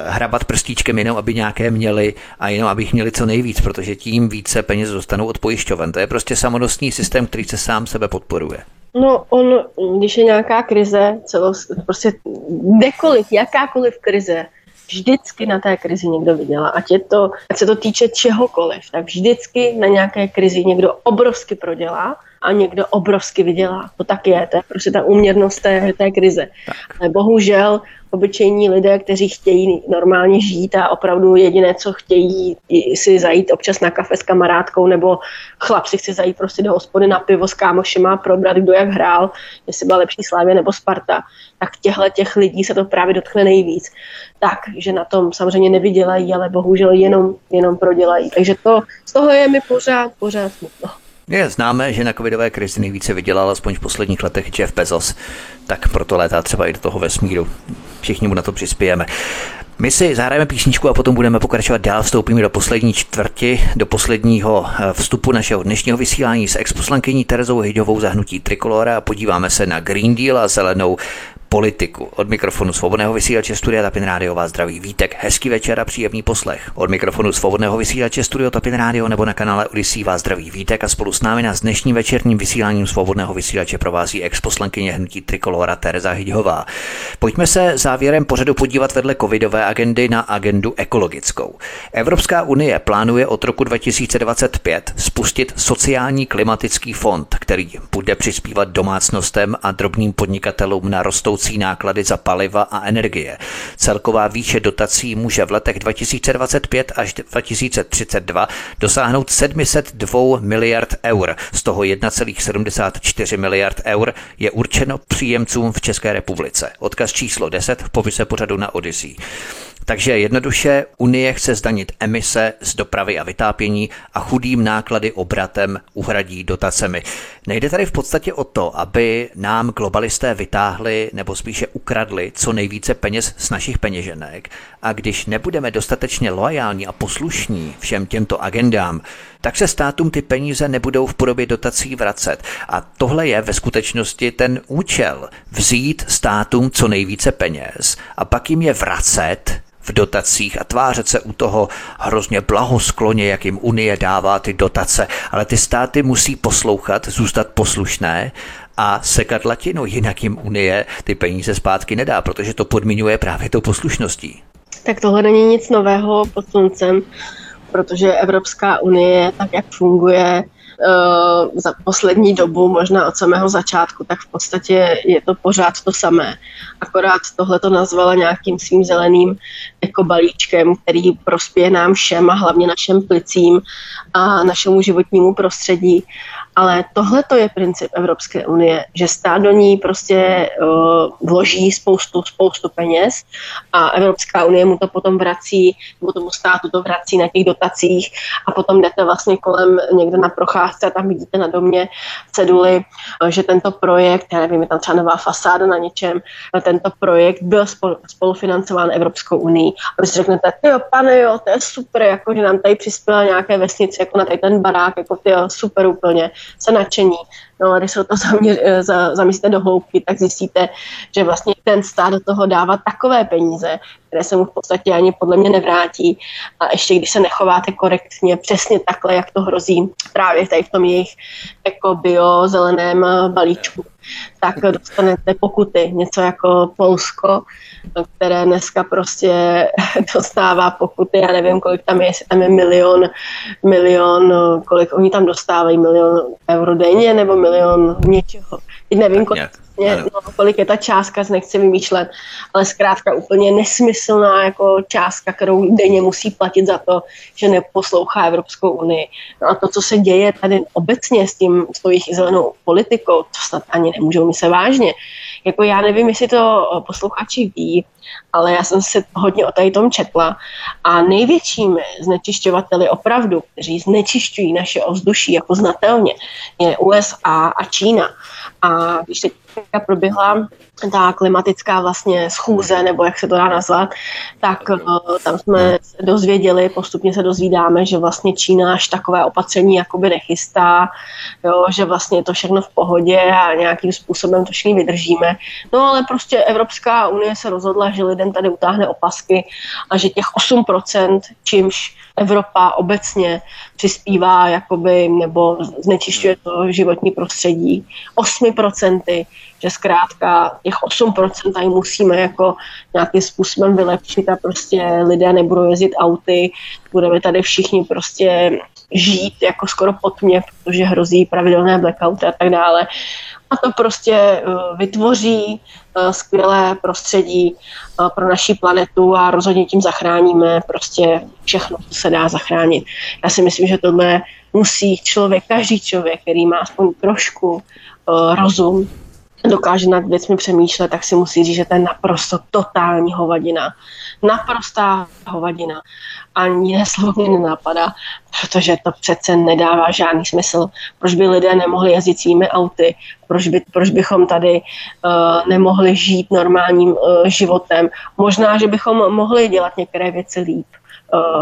hrabat prstíčkem jenom, aby nějaké měli a jenom, aby jich měli co nejvíc, protože tím více peněz dostanou od pojišťoven. To je prostě samodostný systém, který se sám sebe podporuje. No, on, když je nějaká krize, celo, prostě kdekoliv, jakákoliv krize, vždycky na té krizi někdo vydělá. Ať, je to, ať se to týče čehokoliv, tak vždycky na nějaké krizi někdo obrovsky prodělá a někdo obrovsky vydělá. To tak je, to je prostě ta úměrnost té, té krize. Tak. Ale bohužel obyčejní lidé, kteří chtějí normálně žít a opravdu jediné, co chtějí, si zajít občas na kafe s kamarádkou, nebo chlap si chce zajít prostě do hospody na pivo s kámošima, probrat, kdo jak hrál, jestli byla lepší Slávě nebo Sparta, tak těchto těch lidí se to právě dotkne nejvíc. Tak, že na tom samozřejmě nevydělají, ale bohužel jenom, jenom prodělají. Takže to, z toho je mi pořád, pořád smutno. Je známé, že na covidové krizi nejvíce vydělal aspoň v posledních letech Jeff Bezos, tak proto létá třeba i do toho vesmíru. Všichni mu na to přispějeme. My si zahrajeme písničku a potom budeme pokračovat dál. Vstoupíme do poslední čtvrti, do posledního eh, vstupu našeho dnešního vysílání s exposlankyní Terezou Hyďovou zahnutí Trikolora a podíváme se na Green Deal a zelenou politiku. Od mikrofonu svobodného vysílače Studia Tapin Radio vás zdraví Vítek. Hezký večer a příjemný poslech. Od mikrofonu svobodného vysílače Studio Tapin Radio nebo na kanále Odyssey vás zdraví Vítek a spolu s námi na dnešním večerním vysíláním svobodného vysílače provází ex-poslankyně hnutí Trikolora Tereza Hyďhová. Pojďme se závěrem pořadu podívat vedle covidové agendy na agendu ekologickou. Evropská unie plánuje od roku 2025 spustit sociální klimatický fond, který bude přispívat domácnostem a drobným podnikatelům na rostou rostoucí náklady za paliva a energie. Celková výše dotací může v letech 2025 až 2032 dosáhnout 702 miliard eur. Z toho 1,74 miliard eur je určeno příjemcům v České republice. Odkaz číslo 10 v popise pořadu na Odyssey. Takže jednoduše Unie chce zdanit emise z dopravy a vytápění a chudým náklady obratem uhradí dotacemi. Nejde tady v podstatě o to, aby nám globalisté vytáhli nebo spíše ukradli co nejvíce peněz z našich peněženek a když nebudeme dostatečně loajální a poslušní všem těmto agendám, tak se státům ty peníze nebudou v podobě dotací vracet. A tohle je ve skutečnosti ten účel. Vzít státům co nejvíce peněz a pak jim je vracet v dotacích a tvářet se u toho hrozně blahoskloně, jak jim Unie dává ty dotace, ale ty státy musí poslouchat, zůstat poslušné a sekat latinu, jinak jim Unie ty peníze zpátky nedá, protože to podmiňuje právě tou poslušností. Tak tohle není nic nového pod sluncem, protože Evropská unie, tak jak funguje, Eh, za poslední dobu, možná od samého začátku, tak v podstatě je to pořád to samé. Akorát tohle to nazvala nějakým svým zeleným jako balíčkem, který prospěje nám všem a hlavně našem plicím a našemu životnímu prostředí. Ale tohle to je princip Evropské unie, že stát do ní prostě uh, vloží spoustu, spoustu peněz a Evropská unie mu to potom vrací, nebo tomu státu to vrací na těch dotacích a potom jdete vlastně kolem někde na procházce a tam vidíte na domě ceduly, uh, že tento projekt, já nevím, je tam třeba nová fasáda na něčem, tento projekt byl spolu, spolufinancován Evropskou unii. A vy si řeknete, jo, pane, jo, to je super, jako, že nám tady přispěla nějaké vesnice, jako na tady ten barák, jako ty super úplně se nadšení. No a když se to zaměř, eh, za, zamyslíte do hloubky, tak zjistíte, že vlastně ten stát do toho dává takové peníze, které se mu v podstatě ani podle mě nevrátí. A ještě když se nechováte korektně, přesně takhle, jak to hrozí právě tady v tom jejich jako bio zeleném eh, balíčku, tak dostanete pokuty, něco jako Polsko, které dneska prostě [laughs] dostává pokuty, já nevím, kolik tam je, jestli tam je milion, milion, kolik oni tam dostávají, milion euro denně nebo milion milion něčeho. Teď nevím, kolik, vlastně, no, kolik je ta částka, nechci vymýšlet, ale zkrátka úplně nesmyslná jako částka, kterou denně musí platit za to, že neposlouchá Evropskou unii. No a to, co se děje tady obecně s tím svojí zelenou politikou, to snad ani nemůžou myslet vážně. Jako já nevím, jestli to posluchači ví, ale já jsem se hodně o tady tom četla a největšími znečišťovateli opravdu, kteří znečišťují naše ovzduší jako znatelně, je USA a Čína. A když teď proběhla ta klimatická vlastně schůze, nebo jak se to dá nazvat, tak uh, tam jsme se dozvěděli, postupně se dozvídáme, že vlastně Čína až takové opatření jakoby nechystá, jo, že vlastně je to všechno v pohodě a nějakým způsobem to všichni vydržíme. No ale prostě Evropská unie se rozhodla, že lidem tady utáhne opasky a že těch 8%, čímž Evropa obecně přispívá jakoby, nebo znečišťuje to životní prostředí 8%, že zkrátka těch 8% tady musíme jako nějakým způsobem vylepšit a prostě lidé nebudou jezdit auty, budeme tady všichni prostě žít jako skoro pod mě, protože hrozí pravidelné blackouty a tak dále. A to prostě eh, vytvoří eh, skvělé prostředí eh, pro naši planetu a rozhodně tím zachráníme prostě všechno, co se dá zachránit. Já si myslím, že tohle musí člověk, každý člověk, který má aspoň trošku rozum, dokáže nad věcmi přemýšlet, tak si musí říct, že to je naprosto totální hovadina. Naprostá hovadina. Ani mě nenapadá, protože to přece nedává žádný smysl. Proč by lidé nemohli jezdit svými auty? Proč, by, proč bychom tady uh, nemohli žít normálním uh, životem? Možná, že bychom mohli dělat některé věci líp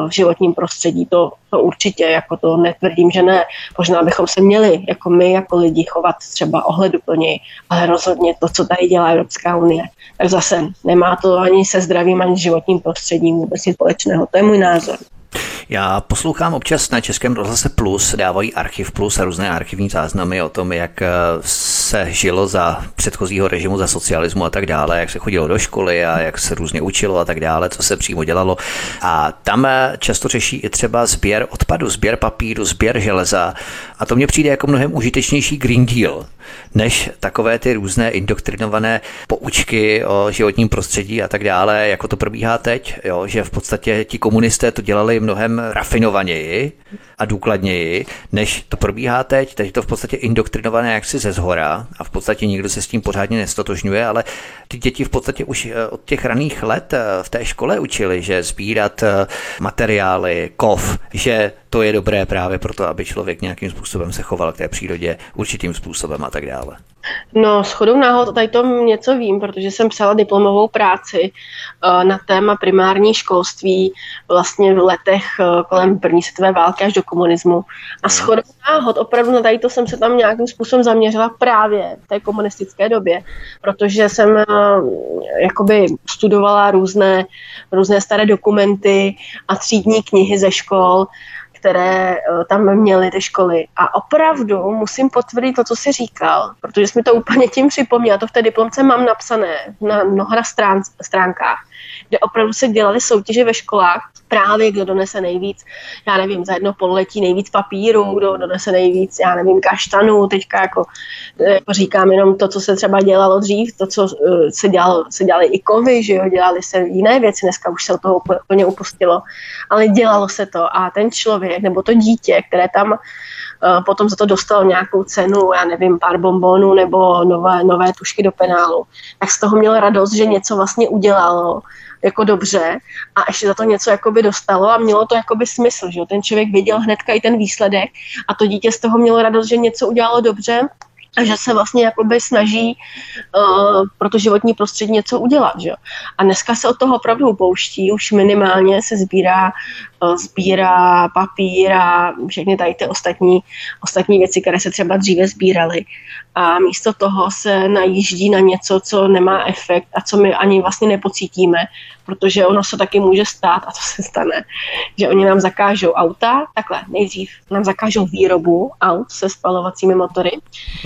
v životním prostředí. To, to určitě, jako to netvrdím, že ne. Možná bychom se měli, jako my, jako lidi, chovat třeba ohleduplněji, ale rozhodně to, co tady dělá Evropská unie, tak zase nemá to ani se zdravím, ani s životním prostředím vůbec nic společného. To je můj názor. Já poslouchám občas na Českém rozhlase Plus, dávají Archiv Plus a různé archivní záznamy o tom, jak eh, se žilo za předchozího režimu, za socialismu a tak dále, jak se chodilo do školy a jak se různě učilo a tak dále, co se přímo dělalo. A tam eh, často řeší i třeba sběr odpadu, sběr papíru, sběr železa. A to mně přijde jako mnohem užitečnější Green Deal, než takové ty různé indoktrinované poučky o životním prostředí a tak dále, jako to probíhá teď, jo, že v podstatě ti komunisté to dělali mnohem rafinovaněji a důkladněji, než to probíhá teď. Teď je to v podstatě indoktrinované jaksi ze zhora a v podstatě nikdo se s tím pořádně nestotožňuje, ale ty děti v podstatě už eh, od těch raných let eh, v té škole učili, že sbírat eh, materiály, kov, že to je dobré právě proto, aby člověk nějakým způsobem se choval k té přírodě určitým způsobem a tak dále. No, s chodou náhod tady to něco vím, protože jsem psala diplomovou práci na téma primární školství vlastně v letech kolem první světové války až do komunismu. A s chodou náhod opravdu na tady to jsem se tam nějakým způsobem zaměřila právě v té komunistické době, protože jsem jakoby studovala různé, různé staré dokumenty a třídní knihy ze škol, které eh, tam měly ty školy. A opravdu musím potvrdit to, co jsi říkal, protože jsi mi to úplně tím připomněl. To v té diplomce mám napsané na mnoha strán, stránkách, kde opravdu se dělaly soutěže ve školách právě kdo donese nejvíc, já nevím, za jedno pololetí nejvíc papíru, kdo donese nejvíc, já nevím, kaštanů, teďka jako, jako říkám jenom to, co se třeba dělalo dřív, to, co uh, se, dělalo, se dělali i kovy, že jo, dělali se jiné věci, dneska už se od toho úplně upustilo, ale dělalo se to a ten člověk nebo to dítě, které tam uh, potom za to dostalo nějakou cenu, já nevím, pár bombonů nebo nové, nové tušky do penálu, tak z toho měl radost, že něco vlastně udělalo, jako dobře a ještě za to něco jakoby dostalo a mělo to jakoby smysl, že ten člověk viděl hnedka i ten výsledek a to dítě z toho mělo radost, že něco udělalo dobře a že se vlastně jakoby snaží uh, pro to životní prostředí něco udělat. Že? A dneska se od toho opravdu upouští, už minimálně se sbírá, sbírá papír a všechny tady ty ostatní, ostatní věci, které se třeba dříve sbíraly a místo toho se najíždí na něco, co nemá efekt a co my ani vlastně nepocítíme, protože ono se taky může stát, a to se stane, že oni nám zakážou auta, takhle, nejdřív nám zakážou výrobu aut se spalovacími motory.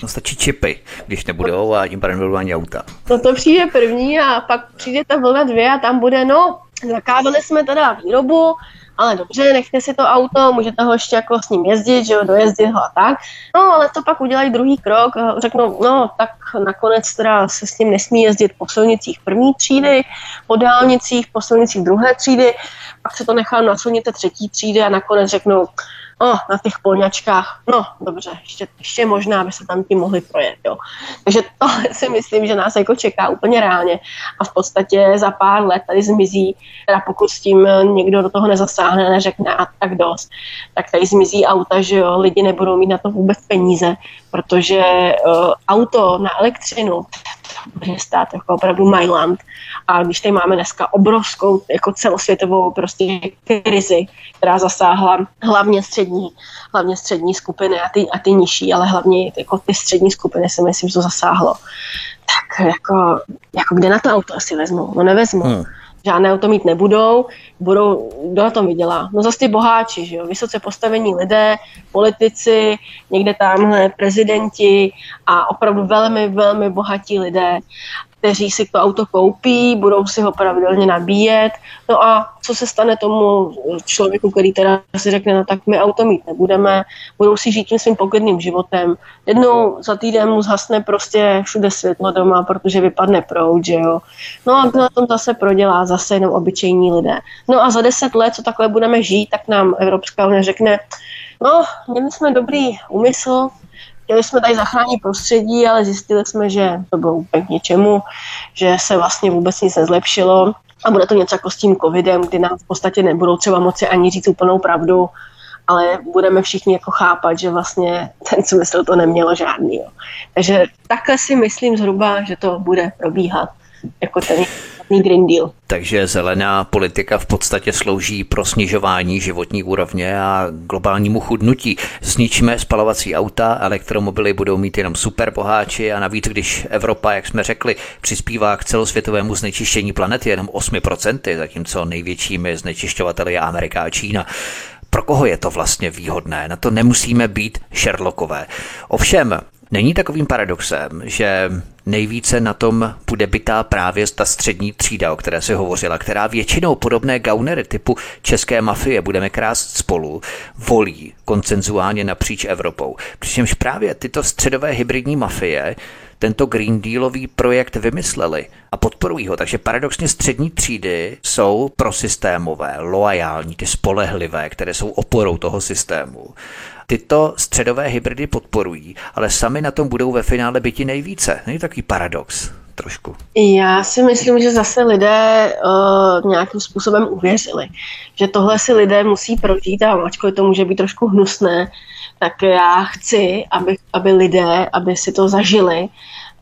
No stačí čipy, když nebudou a tím pádem nebudou ani auta. No to přijde první a pak přijde ta vlna dvě a tam bude, no, zakázali jsme teda výrobu, ale dobře, nechte si to auto, můžete ho ještě jako s ním jezdit, že jo, dojezdit ho a tak. No, ale to pak udělají druhý krok, řeknou, no, tak nakonec teda se s ním nesmí jezdit po silnicích první třídy, po dálnicích, po silnicích druhé třídy, pak se to nechá na silnice třetí třídy a nakonec řeknou, oh, na těch polňačkách, no dobře, ještě, ještě možná, aby se tam tím mohli projet. Jo. Takže to [laughs] si myslím, že nás jako čeká úplně reálně a v podstatě za pár let tady zmizí, teda pokud s tím někdo do toho nezasáhne, neřekne a tak dost, tak tady zmizí auta, že jo, lidi nebudou mít na to vůbec peníze, protože uh, auto na elektřinu bude stát jako opravdu Mailand. A když tady máme dneska obrovskou jako celosvětovou prostě krizi, která zasáhla hlavně střední, hlavně střední skupiny a ty, a ty nižší, ale hlavně jako ty střední skupiny si myslím, že to zasáhlo. Tak jako, jako kde na to auto asi vezmu? No nevezmu. Hmm žádné auto mít nebudou, budou, kdo na tom vydělá? No zase ty boháči, že jo? vysoce postavení lidé, politici, někde tamhle prezidenti a opravdu velmi, velmi bohatí lidé kteří si to auto koupí, budou si ho pravidelně nabíjet. No a co se stane tomu člověku, který teda si řekne, no tak my auto mít nebudeme, budou si žít tím svým poklidným životem. Jednou za týden mu zhasne prostě všude světlo doma, protože vypadne proud, že jo. No a na tom zase prodělá zase jenom obyčejní lidé. No a za deset let, co takhle budeme žít, tak nám Evropská unie řekne, no, měli jsme dobrý úmysl, Chtěli jsme tady zachránit prostředí, ale zjistili jsme, že to bylo úplně k něčemu, že se vlastně vůbec nic nezlepšilo. A bude to něco jako s tím covidem, kdy nám v podstatě nebudou třeba moci ani říct úplnou pravdu, ale budeme všichni jako chápat, že vlastně ten smysl to nemělo žádný. Jo. Takže takhle si myslím zhruba, že to bude probíhat jako ten Green Deal. Takže zelená politika v podstatě slouží pro snižování životní úrovně a globálnímu chudnutí. Zničíme spalovací auta, elektromobily budou mít jenom superboháči a navíc, když Evropa, jak jsme řekli, přispívá k celosvětovému znečištění planety jenom 8%, zatímco největšími znečišťovateli je Amerika a Čína. Pro koho je to vlastně výhodné? Na to nemusíme být Sherlockové. Ovšem, Není takovým paradoxem, že nejvíce na tom bude bytá právě ta střední třída, o které se hovořila, která většinou podobné gaunery typu české mafie budeme krást spolu, volí koncenzuálně napříč Evropou. Přičemž právě tyto středové hybridní mafie tento Green Dealový projekt vymysleli a podporují ho. Takže paradoxně střední třídy jsou prosystémové, loajální, ty spolehlivé, které jsou oporou toho systému tyto středové hybridy podporují, ale sami na tom budou ve finále byti nejvíce. Není takový paradox trošku. Já si myslím, že zase lidé uh, nějakým způsobem uvěřili, že tohle si lidé musí prožít a ačkoliv to může být trošku hnusné, tak já chci, aby, aby lidé, aby si to zažili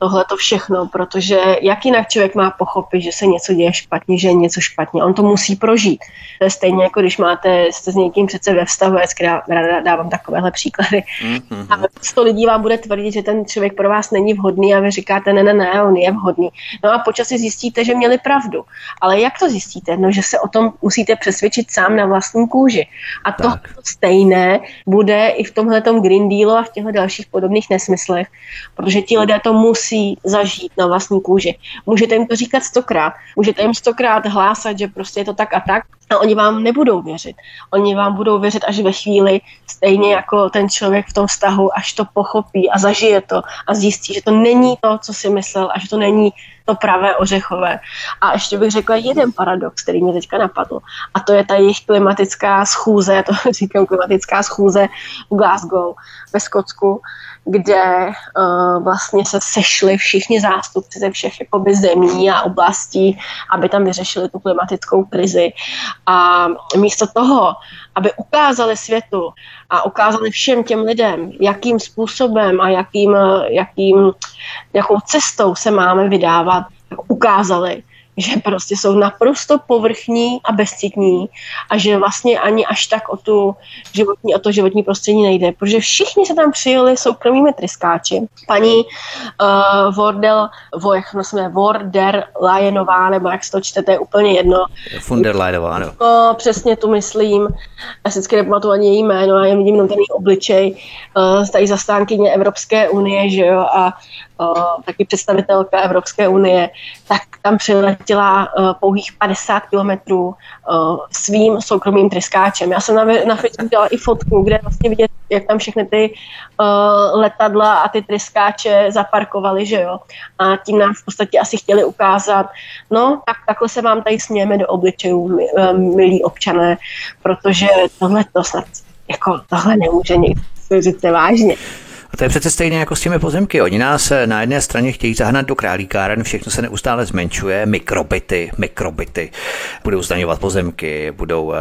tohle to všechno, protože jak jinak člověk má pochopit, že se něco děje špatně, že je něco špatně, on to musí prožít. To je stejně jako když máte, jste s někým přece ve vztahu, já ráda dávám takovéhle příklady. Mm-hmm. A sto lidí vám bude tvrdit, že ten člověk pro vás není vhodný a vy říkáte, ne, ne, ne, on je vhodný. No a počasí zjistíte, že měli pravdu. Ale jak to zjistíte? No, že se o tom musíte přesvědčit sám na vlastní kůži. A to stejné bude i v tomhle Green Dealu a v těchto dalších podobných nesmyslech, protože ti lidé to musí musí zažít na vlastní kůži. Můžete jim to říkat stokrát, můžete jim stokrát hlásat, že prostě je to tak a tak, a oni vám nebudou věřit. Oni vám budou věřit až ve chvíli, stejně jako ten člověk v tom vztahu, až to pochopí a zažije to a zjistí, že to není to, co si myslel a že to není to pravé ořechové. A ještě bych řekla jeden paradox, který mě teďka napadl. A to je ta jejich klimatická schůze, [laughs] to říkám klimatická schůze v Glasgow ve Skotsku, kde uh, vlastně se sešli všichni zástupci ze všech jakoby, zemí a oblastí, aby tam vyřešili tu klimatickou krizi. A místo toho, aby ukázali světu a ukázali všem těm lidem, jakým způsobem a jakým, jakým, jakou cestou se máme vydávat, tak ukázali, že prostě jsou naprosto povrchní a bezcitní a že vlastně ani až tak o, tu životní, o to životní prostředí nejde, protože všichni se tam přijeli soukromými tryskáči. Paní uh, Vordel, vo, jak no jsme, Vorder Lajenová, nebo jak se to čtete, je úplně jedno. Von der Leyenová, no. no. přesně tu myslím. Já si vždycky nepamatuju ani její jméno, já jen vidím jenom ten její obličej. Uh, tady zastánkyně Evropské unie, že jo, a taky představitelka Evropské unie, tak tam přiletěla pouhých 50 kilometrů svým soukromým tryskáčem. Já jsem na, na Facebooku dělala i fotku, kde vlastně vidět, jak tam všechny ty letadla a ty tryskáče zaparkovaly, že jo. A tím nám v podstatě asi chtěli ukázat, no, tak takhle se vám tady smějeme do obličejů, milí občané, protože tohle to snad jako tohle nemůže někdo říct vážně. A to je přece stejné jako s těmi pozemky. Oni nás eh, na jedné straně chtějí zahnat do králíkáren, všechno se neustále zmenšuje, mikrobity, mikrobity. Budou zdaňovat pozemky, budou uh,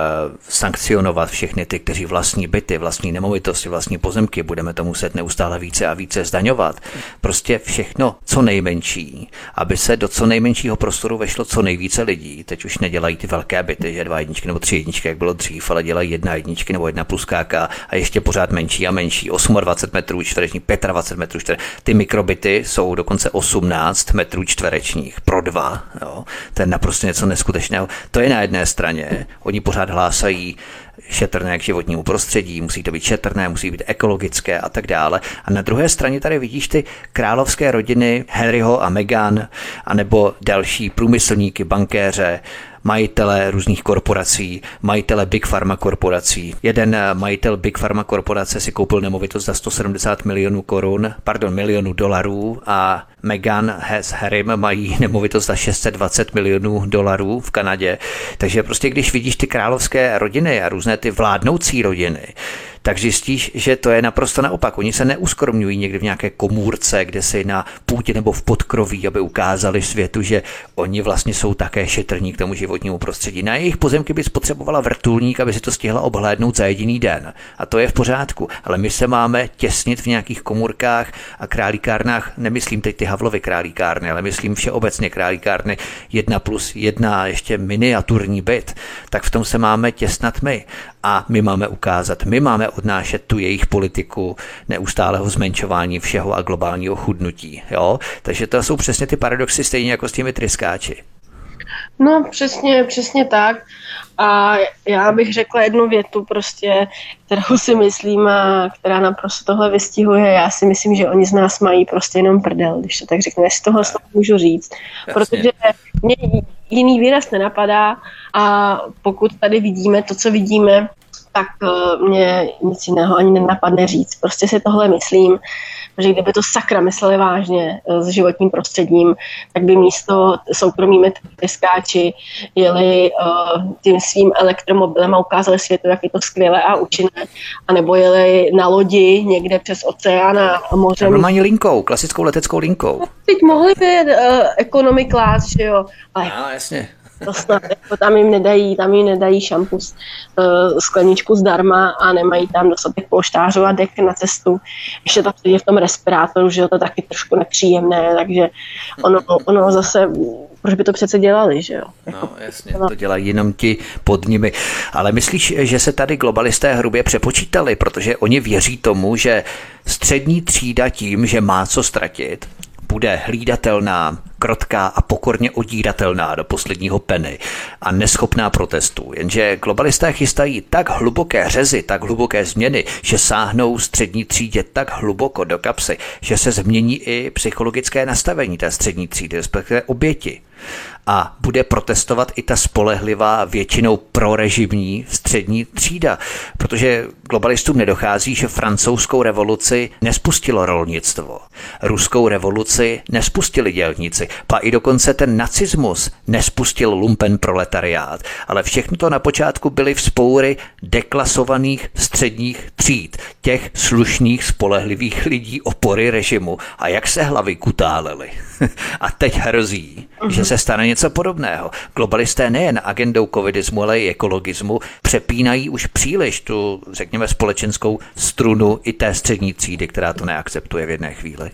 sankcionovat všechny ty, kteří vlastní byty, vlastní nemovitosti, vlastní pozemky. Budeme to muset neustále více a více zdaňovat. Prostě všechno co nejmenší, aby se do co nejmenšího prostoru vešlo co nejvíce lidí. Teď už nedělají ty velké byty, že dva jedničky nebo tři jedničky, jak bylo dřív, ale dělají jedna jedničky nebo jedna pluskáka a ještě pořád menší a menší, 28 metrů čtverečních, 25 metrů čtverečních. Ty mikrobity jsou dokonce 18 metrů čtverečních pro dva. Jo. To je naprosto něco neskutečného. To je na jedné straně. Oni pořád hlásají šetrné k životnímu prostředí, musí to být šetrné, musí být ekologické a tak dále. A na druhé straně tady vidíš ty královské rodiny Henryho a Meghan, anebo další průmyslníky, bankéře, majitele různých korporací, majitele Big Pharma korporací. Jeden majitel Big Pharma korporace si koupil nemovitost za 170 milionů korun, pardon, milionů dolarů a Meghan s Harrym mají [laughs] nemovitost za 620 milionů dolarů v Kanadě. Takže prostě když vidíš ty královské rodiny a různé ty vládnoucí rodiny, tak zjistíš, že to je naprosto naopak. Oni se neuskromňují někdy v nějaké komůrce, kde si na půdě nebo v podkroví, aby ukázali světu, že oni vlastně jsou také šetrní k tomu životnímu prostředí. Na jejich pozemky by spotřebovala vrtulník, aby si to stihla obhlédnout za jediný den. A to je v pořádku. Ale my se máme těsnit v nějakých komůrkách a králíkárnách, nemyslím teď ty Havlovy králíkárny, ale myslím všeobecně králíkárny jedna plus jedna, ještě miniaturní byt, tak v tom se máme těsnat my. A my máme ukázat, my máme odnášet tu jejich politiku neustálého zmenšování všeho a globálního chudnutí. Jo? Takže to jsou přesně ty paradoxy stejně jako s těmi tryskáči. No přesně, přesně tak. A já bych řekla jednu větu prostě, kterou si myslím a která nám prostě tohle vystihuje. Já si myslím, že oni z nás mají prostě jenom prdel, když to tak řeknu, jestli tohle slovo můžu říct. Jasně. Protože mě jiný výraz nenapadá a pokud tady vidíme to, co vidíme, tak uh, mě nic jiného ani nenapadne říct. Prostě si tohle myslím, že kdyby to sakra mysleli vážně uh, s životním prostředím, tak by místo soukromými tryskáči jeli uh, tím svým elektromobilem a ukázali světu, jak je to skvělé a účinné, anebo jeli na lodi někde přes oceán a moře. Normální linkou, klasickou leteckou linkou. Teď mohli být uh, economy class, že jo. Ale no, jasně to snad, jako tam jim nedají, tam jim nedají šampus, uh, skleničku zdarma a nemají tam dostatek polštářů a dek na cestu. Ještě tam sedí v tom respirátoru, že jo, to je taky trošku nepříjemné, takže ono, ono zase proč by to přece dělali, že jo? Jako, no jasně, to dělají jenom ti pod nimi. Ale myslíš, že se tady globalisté hrubě přepočítali, protože oni věří tomu, že střední třída tím, že má co ztratit, bude hlídatelná, krotká a pokorně odíratelná do posledního peny a neschopná protestu. Jenže globalisté chystají tak hluboké řezy, tak hluboké změny, že sáhnou střední třídě tak hluboko do kapsy, že se změní i psychologické nastavení té střední třídy, respektive oběti a bude protestovat i ta spolehlivá, většinou prorežimní střední třída, protože globalistům nedochází, že francouzskou revoluci nespustilo rolnictvo, ruskou revoluci nespustili dělníci, pa i dokonce ten nacismus nespustil lumpen proletariát, ale všechno to na počátku byly vzpoury deklasovaných středních tříd, těch slušných, spolehlivých lidí opory režimu. A jak se hlavy kutálely. [laughs] a teď hrozí, uh-huh. že se stane něco podobného. Globalisté nejen agendou covidismu, ale i ekologismu přepínají už příliš tu, řekněme, společenskou strunu i té střední třídy, která to neakceptuje v jedné chvíli.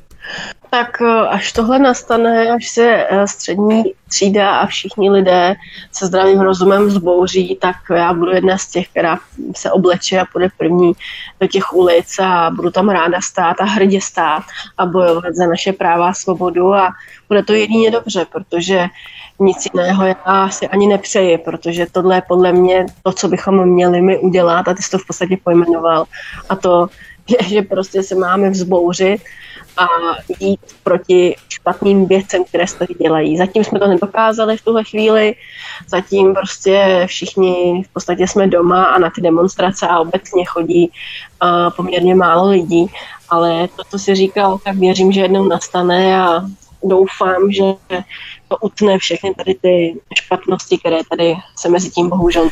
Tak eh, až tohle nastane, až se eh, střední třída a všichni lidé se zdravým rozumem zbouří, tak já budu jedna z těch, která se obleče a půjde první do těch ulic a budu tam ráda stát a hrdě stát a bojovat za naše práva a svobodu. A bude to jedině dobře, protože nic jiného já si ani nepřeji, protože tohle je podle mě to, co bychom měli my udělat a ty jsi to v podstatě pojmenoval a to, že prostě se máme vzbouřit a jít proti špatným věcem, které se tady dělají. Zatím jsme to nedokázali v tuhle chvíli, zatím prostě všichni v podstatě jsme doma a na ty demonstrace a obecně chodí uh, poměrně málo lidí, ale to, co si říkal, tak věřím, že jednou nastane a doufám, že to utne všechny tady ty špatnosti, které tady se mezi tím bohužel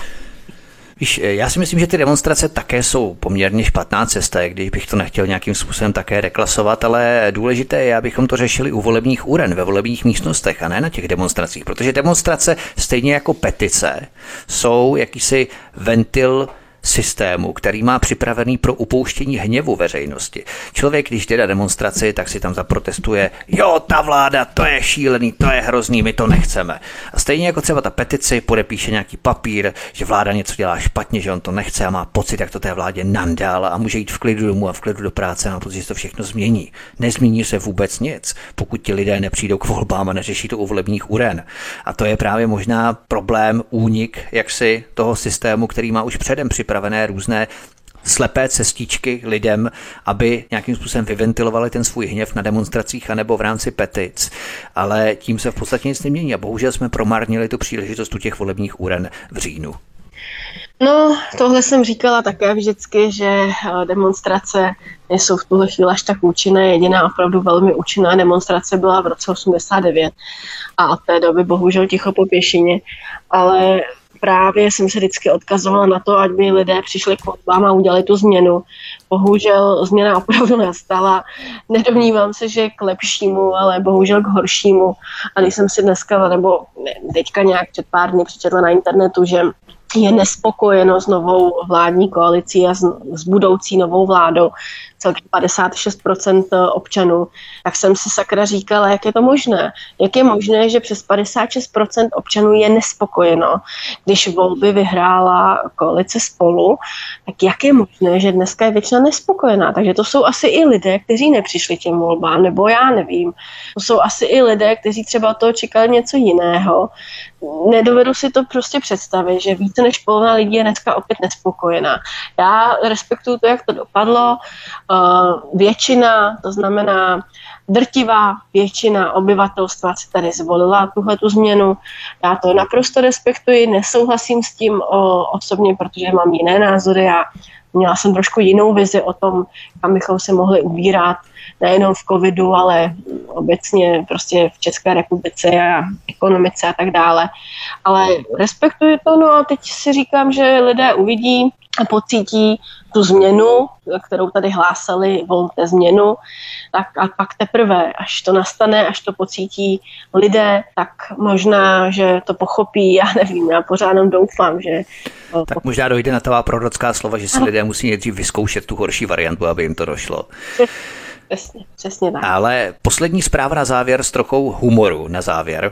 Víš, já si myslím, že ty demonstrace také jsou poměrně špatná cesta, když bych to nechtěl nějakým způsobem také reklasovat, ale důležité je, abychom to řešili u volebních úren, ve volebních místnostech a ne na těch demonstracích, protože demonstrace, stejně jako petice, jsou jakýsi ventil systému, který má připravený pro upouštění hněvu veřejnosti. Člověk, když jde na demonstraci, tak si tam zaprotestuje, jo, ta vláda, to je šílený, to je hrozný, my to nechceme. A stejně jako třeba ta petici podepíše nějaký papír, že vláda něco dělá špatně, že on to nechce a má pocit, jak to té vládě nandál a může jít v klidu domů a v klidu do práce, no, protože to všechno změní. Nezmění se vůbec nic, pokud ti lidé nepřijdou k volbám a neřeší to u volebních uren. A to je právě možná problém, únik jaksi toho systému, který má už předem připravený připravené různé slepé cestičky lidem, aby nějakým způsobem vyventilovali ten svůj hněv na demonstracích anebo v rámci petic. Ale tím se v podstatě nic nemění a bohužel jsme promarnili tu příležitost u těch volebních úren v říjnu. No, tohle jsem říkala také vždycky, že eh, demonstrace nejsou v tuhle chvíli až tak účinné. Jediná opravdu velmi účinná demonstrace byla v roce 89 a od té doby bohužel ticho po pěšině. Ale právě jsem se vždycky odkazovala na to, ať by lidé přišli k volbám a udělali tu změnu. Bohužel změna opravdu nastala. Nedomnívám se, že k lepšímu, ale bohužel k horšímu. A když jsem si dneska, nebo teďka nějak před pár dny přečetla na internetu, že je nespokojeno s novou vládní koalicí a s, s budoucí novou vládou, celkem 56% občanů, tak jsem si sakra říkala, jak je to možné. Jak je možné, že přes 56% občanů je nespokojeno, když volby vyhrála koalice spolu, tak jak je možné, že dneska je většina nespokojená. Takže to jsou asi i lidé, kteří nepřišli těm volbám, nebo já nevím. To jsou asi i lidé, kteří třeba to čekali něco jiného. Nedovedu si to prostě představit, že více než polovina lidí je dneska opět nespokojená. Já respektuju to, jak to dopadlo. Eh, většina, to znamená drtivá většina obyvatelstva si tady zvolila tuhle tu změnu. Já to naprosto respektuji, nesouhlasím s tím o, osobně, protože mám jiné názory a měla jsem trošku jinou vizi o tom, kam bychom se mohli ubírat, nejenom v covidu, ale obecně prostě v České republice a ekonomice a tak dále. Ale respektuji to, no a teď si říkám, že lidé uvidí a pocítí, tu změnu, kterou tady hlásali, volte změnu, tak a pak teprve, až to nastane, až to pocítí lidé, tak možná, že to pochopí, já nevím, já pořád jenom doufám, že... Tak možná dojde na taková prorocká slova, že si ano. lidé musí nejdřív vyzkoušet tu horší variantu, aby jim to došlo. Přesně, přesně tak. Ale poslední zpráva na závěr s trochou humoru na závěr.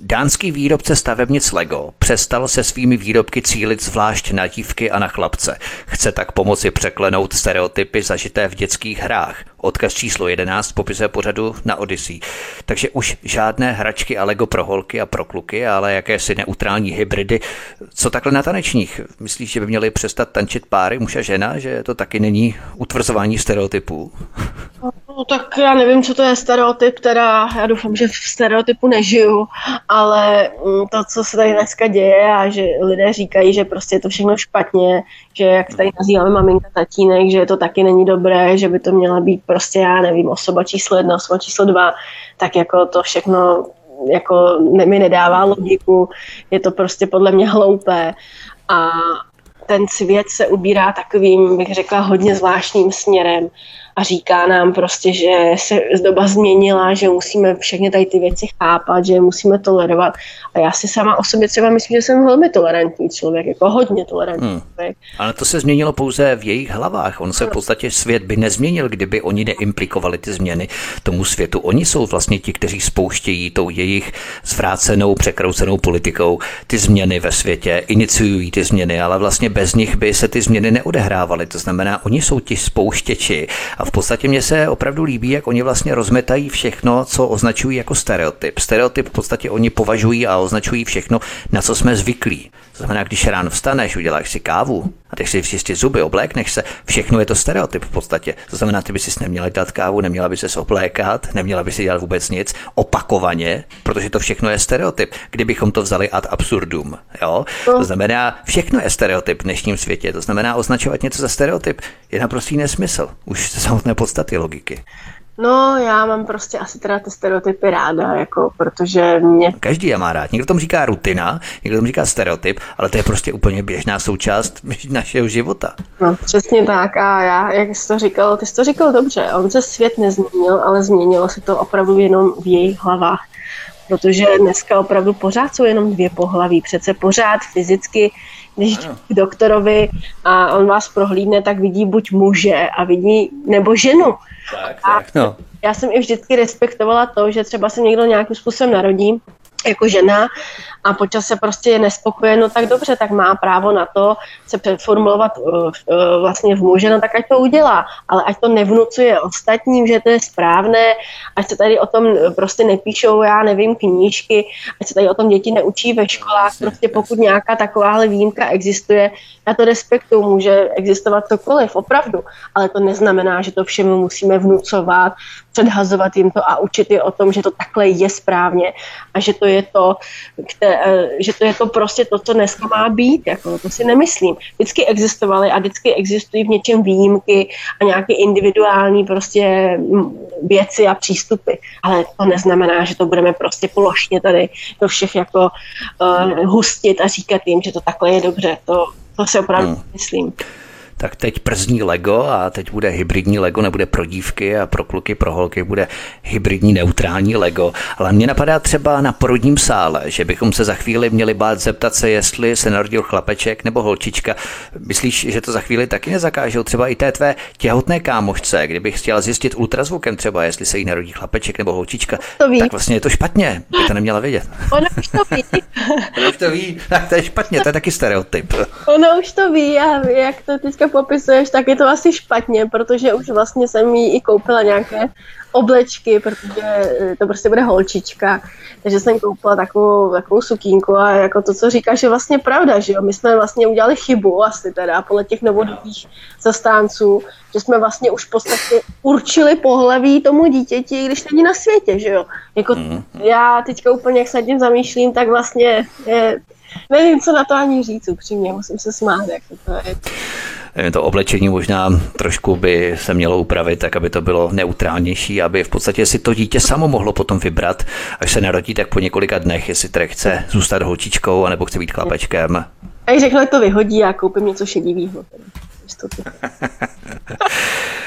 Dánský výrobce stavebnic Lego přestal se svými výrobky cílit zvlášť na dívky a na chlapce. Chce tak pomoci překlenout stereotypy zažité v dětských hrách. Odkaz číslo 11 popisuje pořadu na Odyssey. Takže už žádné hračky a Lego pro holky a pro kluky, ale jakési neutrální hybridy. Co takhle na tanečních? Myslíš, že by měli přestat tančit páry muž a žena, že to taky není utvrzování stereotypů? No tak já nevím, co to je stereotyp, teda já doufám, že v stereotypu nežiju, ale mm, to, co se tady dneska děje a že lidé říkají, že prostě je to všechno špatně, že jak tady nazýváme maminka, tatínek, že to taky není dobré, že by to měla být prostě, já nevím, osoba číslo jedna, osoba číslo dva, tak jako to všechno jako ne, mi nedává logiku, je to prostě podle mě hloupé. A ten svět se ubírá takovým, bych řekla, hodně zvláštním směrem a říká nám prostě, že se doba změnila, že musíme všechny tady ty věci chápat, že musíme tolerovat. A já si sama o sobě třeba myslím, že jsem velmi tolerantní člověk, jako hodně tolerantní hmm. člověk. Ale to se změnilo pouze v jejich hlavách. On se v podstatě svět by nezměnil, kdyby oni neimplikovali ty změny tomu světu. Oni jsou vlastně ti, kteří spouštějí tou jejich zvrácenou, překroucenou politikou ty změny ve světě, iniciují ty změny, ale vlastně bez nich by se ty změny neodehrávaly. To znamená, oni jsou ti spouštěči a v podstatě mně se opravdu líbí, jak oni vlastně rozmetají všechno, co označují jako stereotyp. Stereotyp v podstatě oni považují a označují všechno, na co jsme zvyklí. To znamená, když ráno vstaneš, uděláš si kávu a teď si včistit zuby, oblékneš se, všechno je to stereotyp v podstatě. To znamená, ty by si neměla dát kávu, neměla by se oblékat, neměla by si dělat vůbec nic opakovaně, protože to všechno je stereotyp. Kdybychom to vzali ad absurdum, jo? To znamená, všechno je stereotyp v dnešním světě. To znamená, označovat něco za stereotyp je naprostý nesmysl. Už samotné podstaty logiky. No, já mám prostě asi teda ty stereotypy ráda, jako, protože mě... Každý je má rád. Někdo tomu říká rutina, někdo tomu říká stereotyp, ale to je prostě úplně běžná součást [laughs] našeho života. No, přesně tak. A já, jak jsi to říkal, ty jsi to říkal dobře. On se svět nezměnil, ale změnilo se to opravdu jenom v jejich hlavách. Protože dneska opravdu pořád jsou jenom dvě pohlaví. Přece pořád fyzicky když k doktorovi a on vás prohlídne, tak vidí buď muže a vidí, nebo ženu. Tak, tak, no. Já jsem i vždycky respektovala to, že třeba se někdo nějakým způsobem narodí jako žena a počas se prostě je nespokojen, no tak dobře, tak má právo na to se přeformulovat uh, uh, vlastně v muže, no tak ať to udělá, ale ať to nevnucuje ostatním, že to je správné, ať se tady o tom prostě nepíšou, já nevím, knížky, ať se tady o tom děti neučí ve školách, prostě pokud nějaká takováhle výjimka existuje, já to respektuju, může existovat cokoliv, opravdu, ale to neznamená, že to všemu musíme vnucovat, předhazovat jim to a učit je o tom, že to takhle je správně a že to je to, které, eh, že to je to prostě to, co dneska má být, jako, to si nemyslím. Vždycky existovaly a vždycky existují v něčem výjimky a nějaké individuální prostě mm, věci a přístupy, ale to neznamená, že to budeme prostě plošně tady do všech jako uh, hustit a říkat jim, že to takhle je dobře, to, to si opravdu hmm. myslím tak teď przní Lego a teď bude hybridní Lego, nebude pro dívky a pro kluky, pro holky bude hybridní neutrální Lego. Ale mě napadá třeba na porodním sále, že bychom se za chvíli měli bát zeptat se, jestli se narodil chlapeček nebo holčička. Myslíš, že to za chvíli taky nezakážou třeba i té tvé těhotné kámošce, kdybych chtěla zjistit ultrazvukem třeba, jestli se jí narodí chlapeček nebo holčička, to ví. tak vlastně je to špatně, by to neměla vědět. Ona už to ví. [laughs] Ona už to ví, tak to je špatně, to je taky stereotyp. Ona už to ví a jak to teďka popisuješ, tak je to asi špatně, protože už vlastně jsem jí i koupila nějaké oblečky, protože eh, to prostě bude holčička. Takže jsem koupila takovou, takovou sukínku a jako to, co říkáš, je vlastně pravda, že jo. My jsme vlastně udělali chybu asi teda podle těch novodobých zastánců, že jsme vlastně už v podstatě určili pohlaví tomu dítěti, když není na světě, že jo. Jako mm. já teďka úplně, jak se tím zamýšlím, tak vlastně je, nevím, co na to ani říct upřímně, musím se smát, jak to je to oblečení možná trošku by se mělo upravit, tak aby to bylo neutrálnější, aby v podstatě si to dítě samo mohlo potom vybrat, až se narodí, tak po několika dnech, jestli tedy chce zůstat holčičkou, anebo chce být chlapečkem. A řekne, to vyhodí a koupím něco šedivého.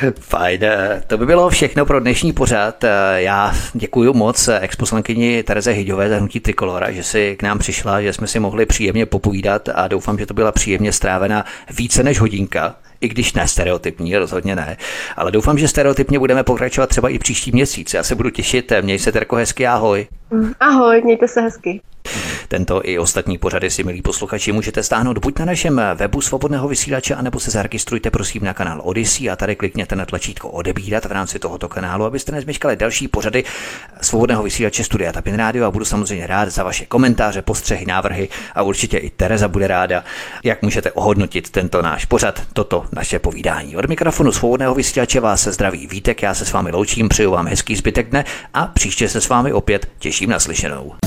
[laughs] Fajn, to by bylo všechno pro dnešní pořad. Já děkuji moc exposlankyni Tereze Hyďové za hnutí Trikolora, že si k nám přišla, že jsme si mohli příjemně popovídat a doufám, že to byla příjemně strávena více než hodinka i když ne stereotypní, rozhodně ne. Ale doufám, že stereotypně budeme pokračovat třeba i příští měsíc. Já se budu těšit, měj se Terko hezky, ahoj. Ahoj, mějte se hezky. Tento i ostatní pořady si, milí posluchači, můžete stáhnout buď na našem webu svobodného vysílače, anebo se zaregistrujte prosím na kanál Odyssey a tady klikněte na tlačítko odebírat v rámci tohoto kanálu, abyste nezmeškali další pořady svobodného vysílače Studia Tapin Radio a budu samozřejmě rád za vaše komentáře, postřehy, návrhy a určitě i Tereza bude ráda, jak můžete ohodnotit tento náš pořad, toto naše povídání. Od mikrofonu svobodného vysílače vás se zdraví Vítek, já se s vámi loučím, přeju vám hezký zbytek dne a příště se s vámi opět těším na slyšenou.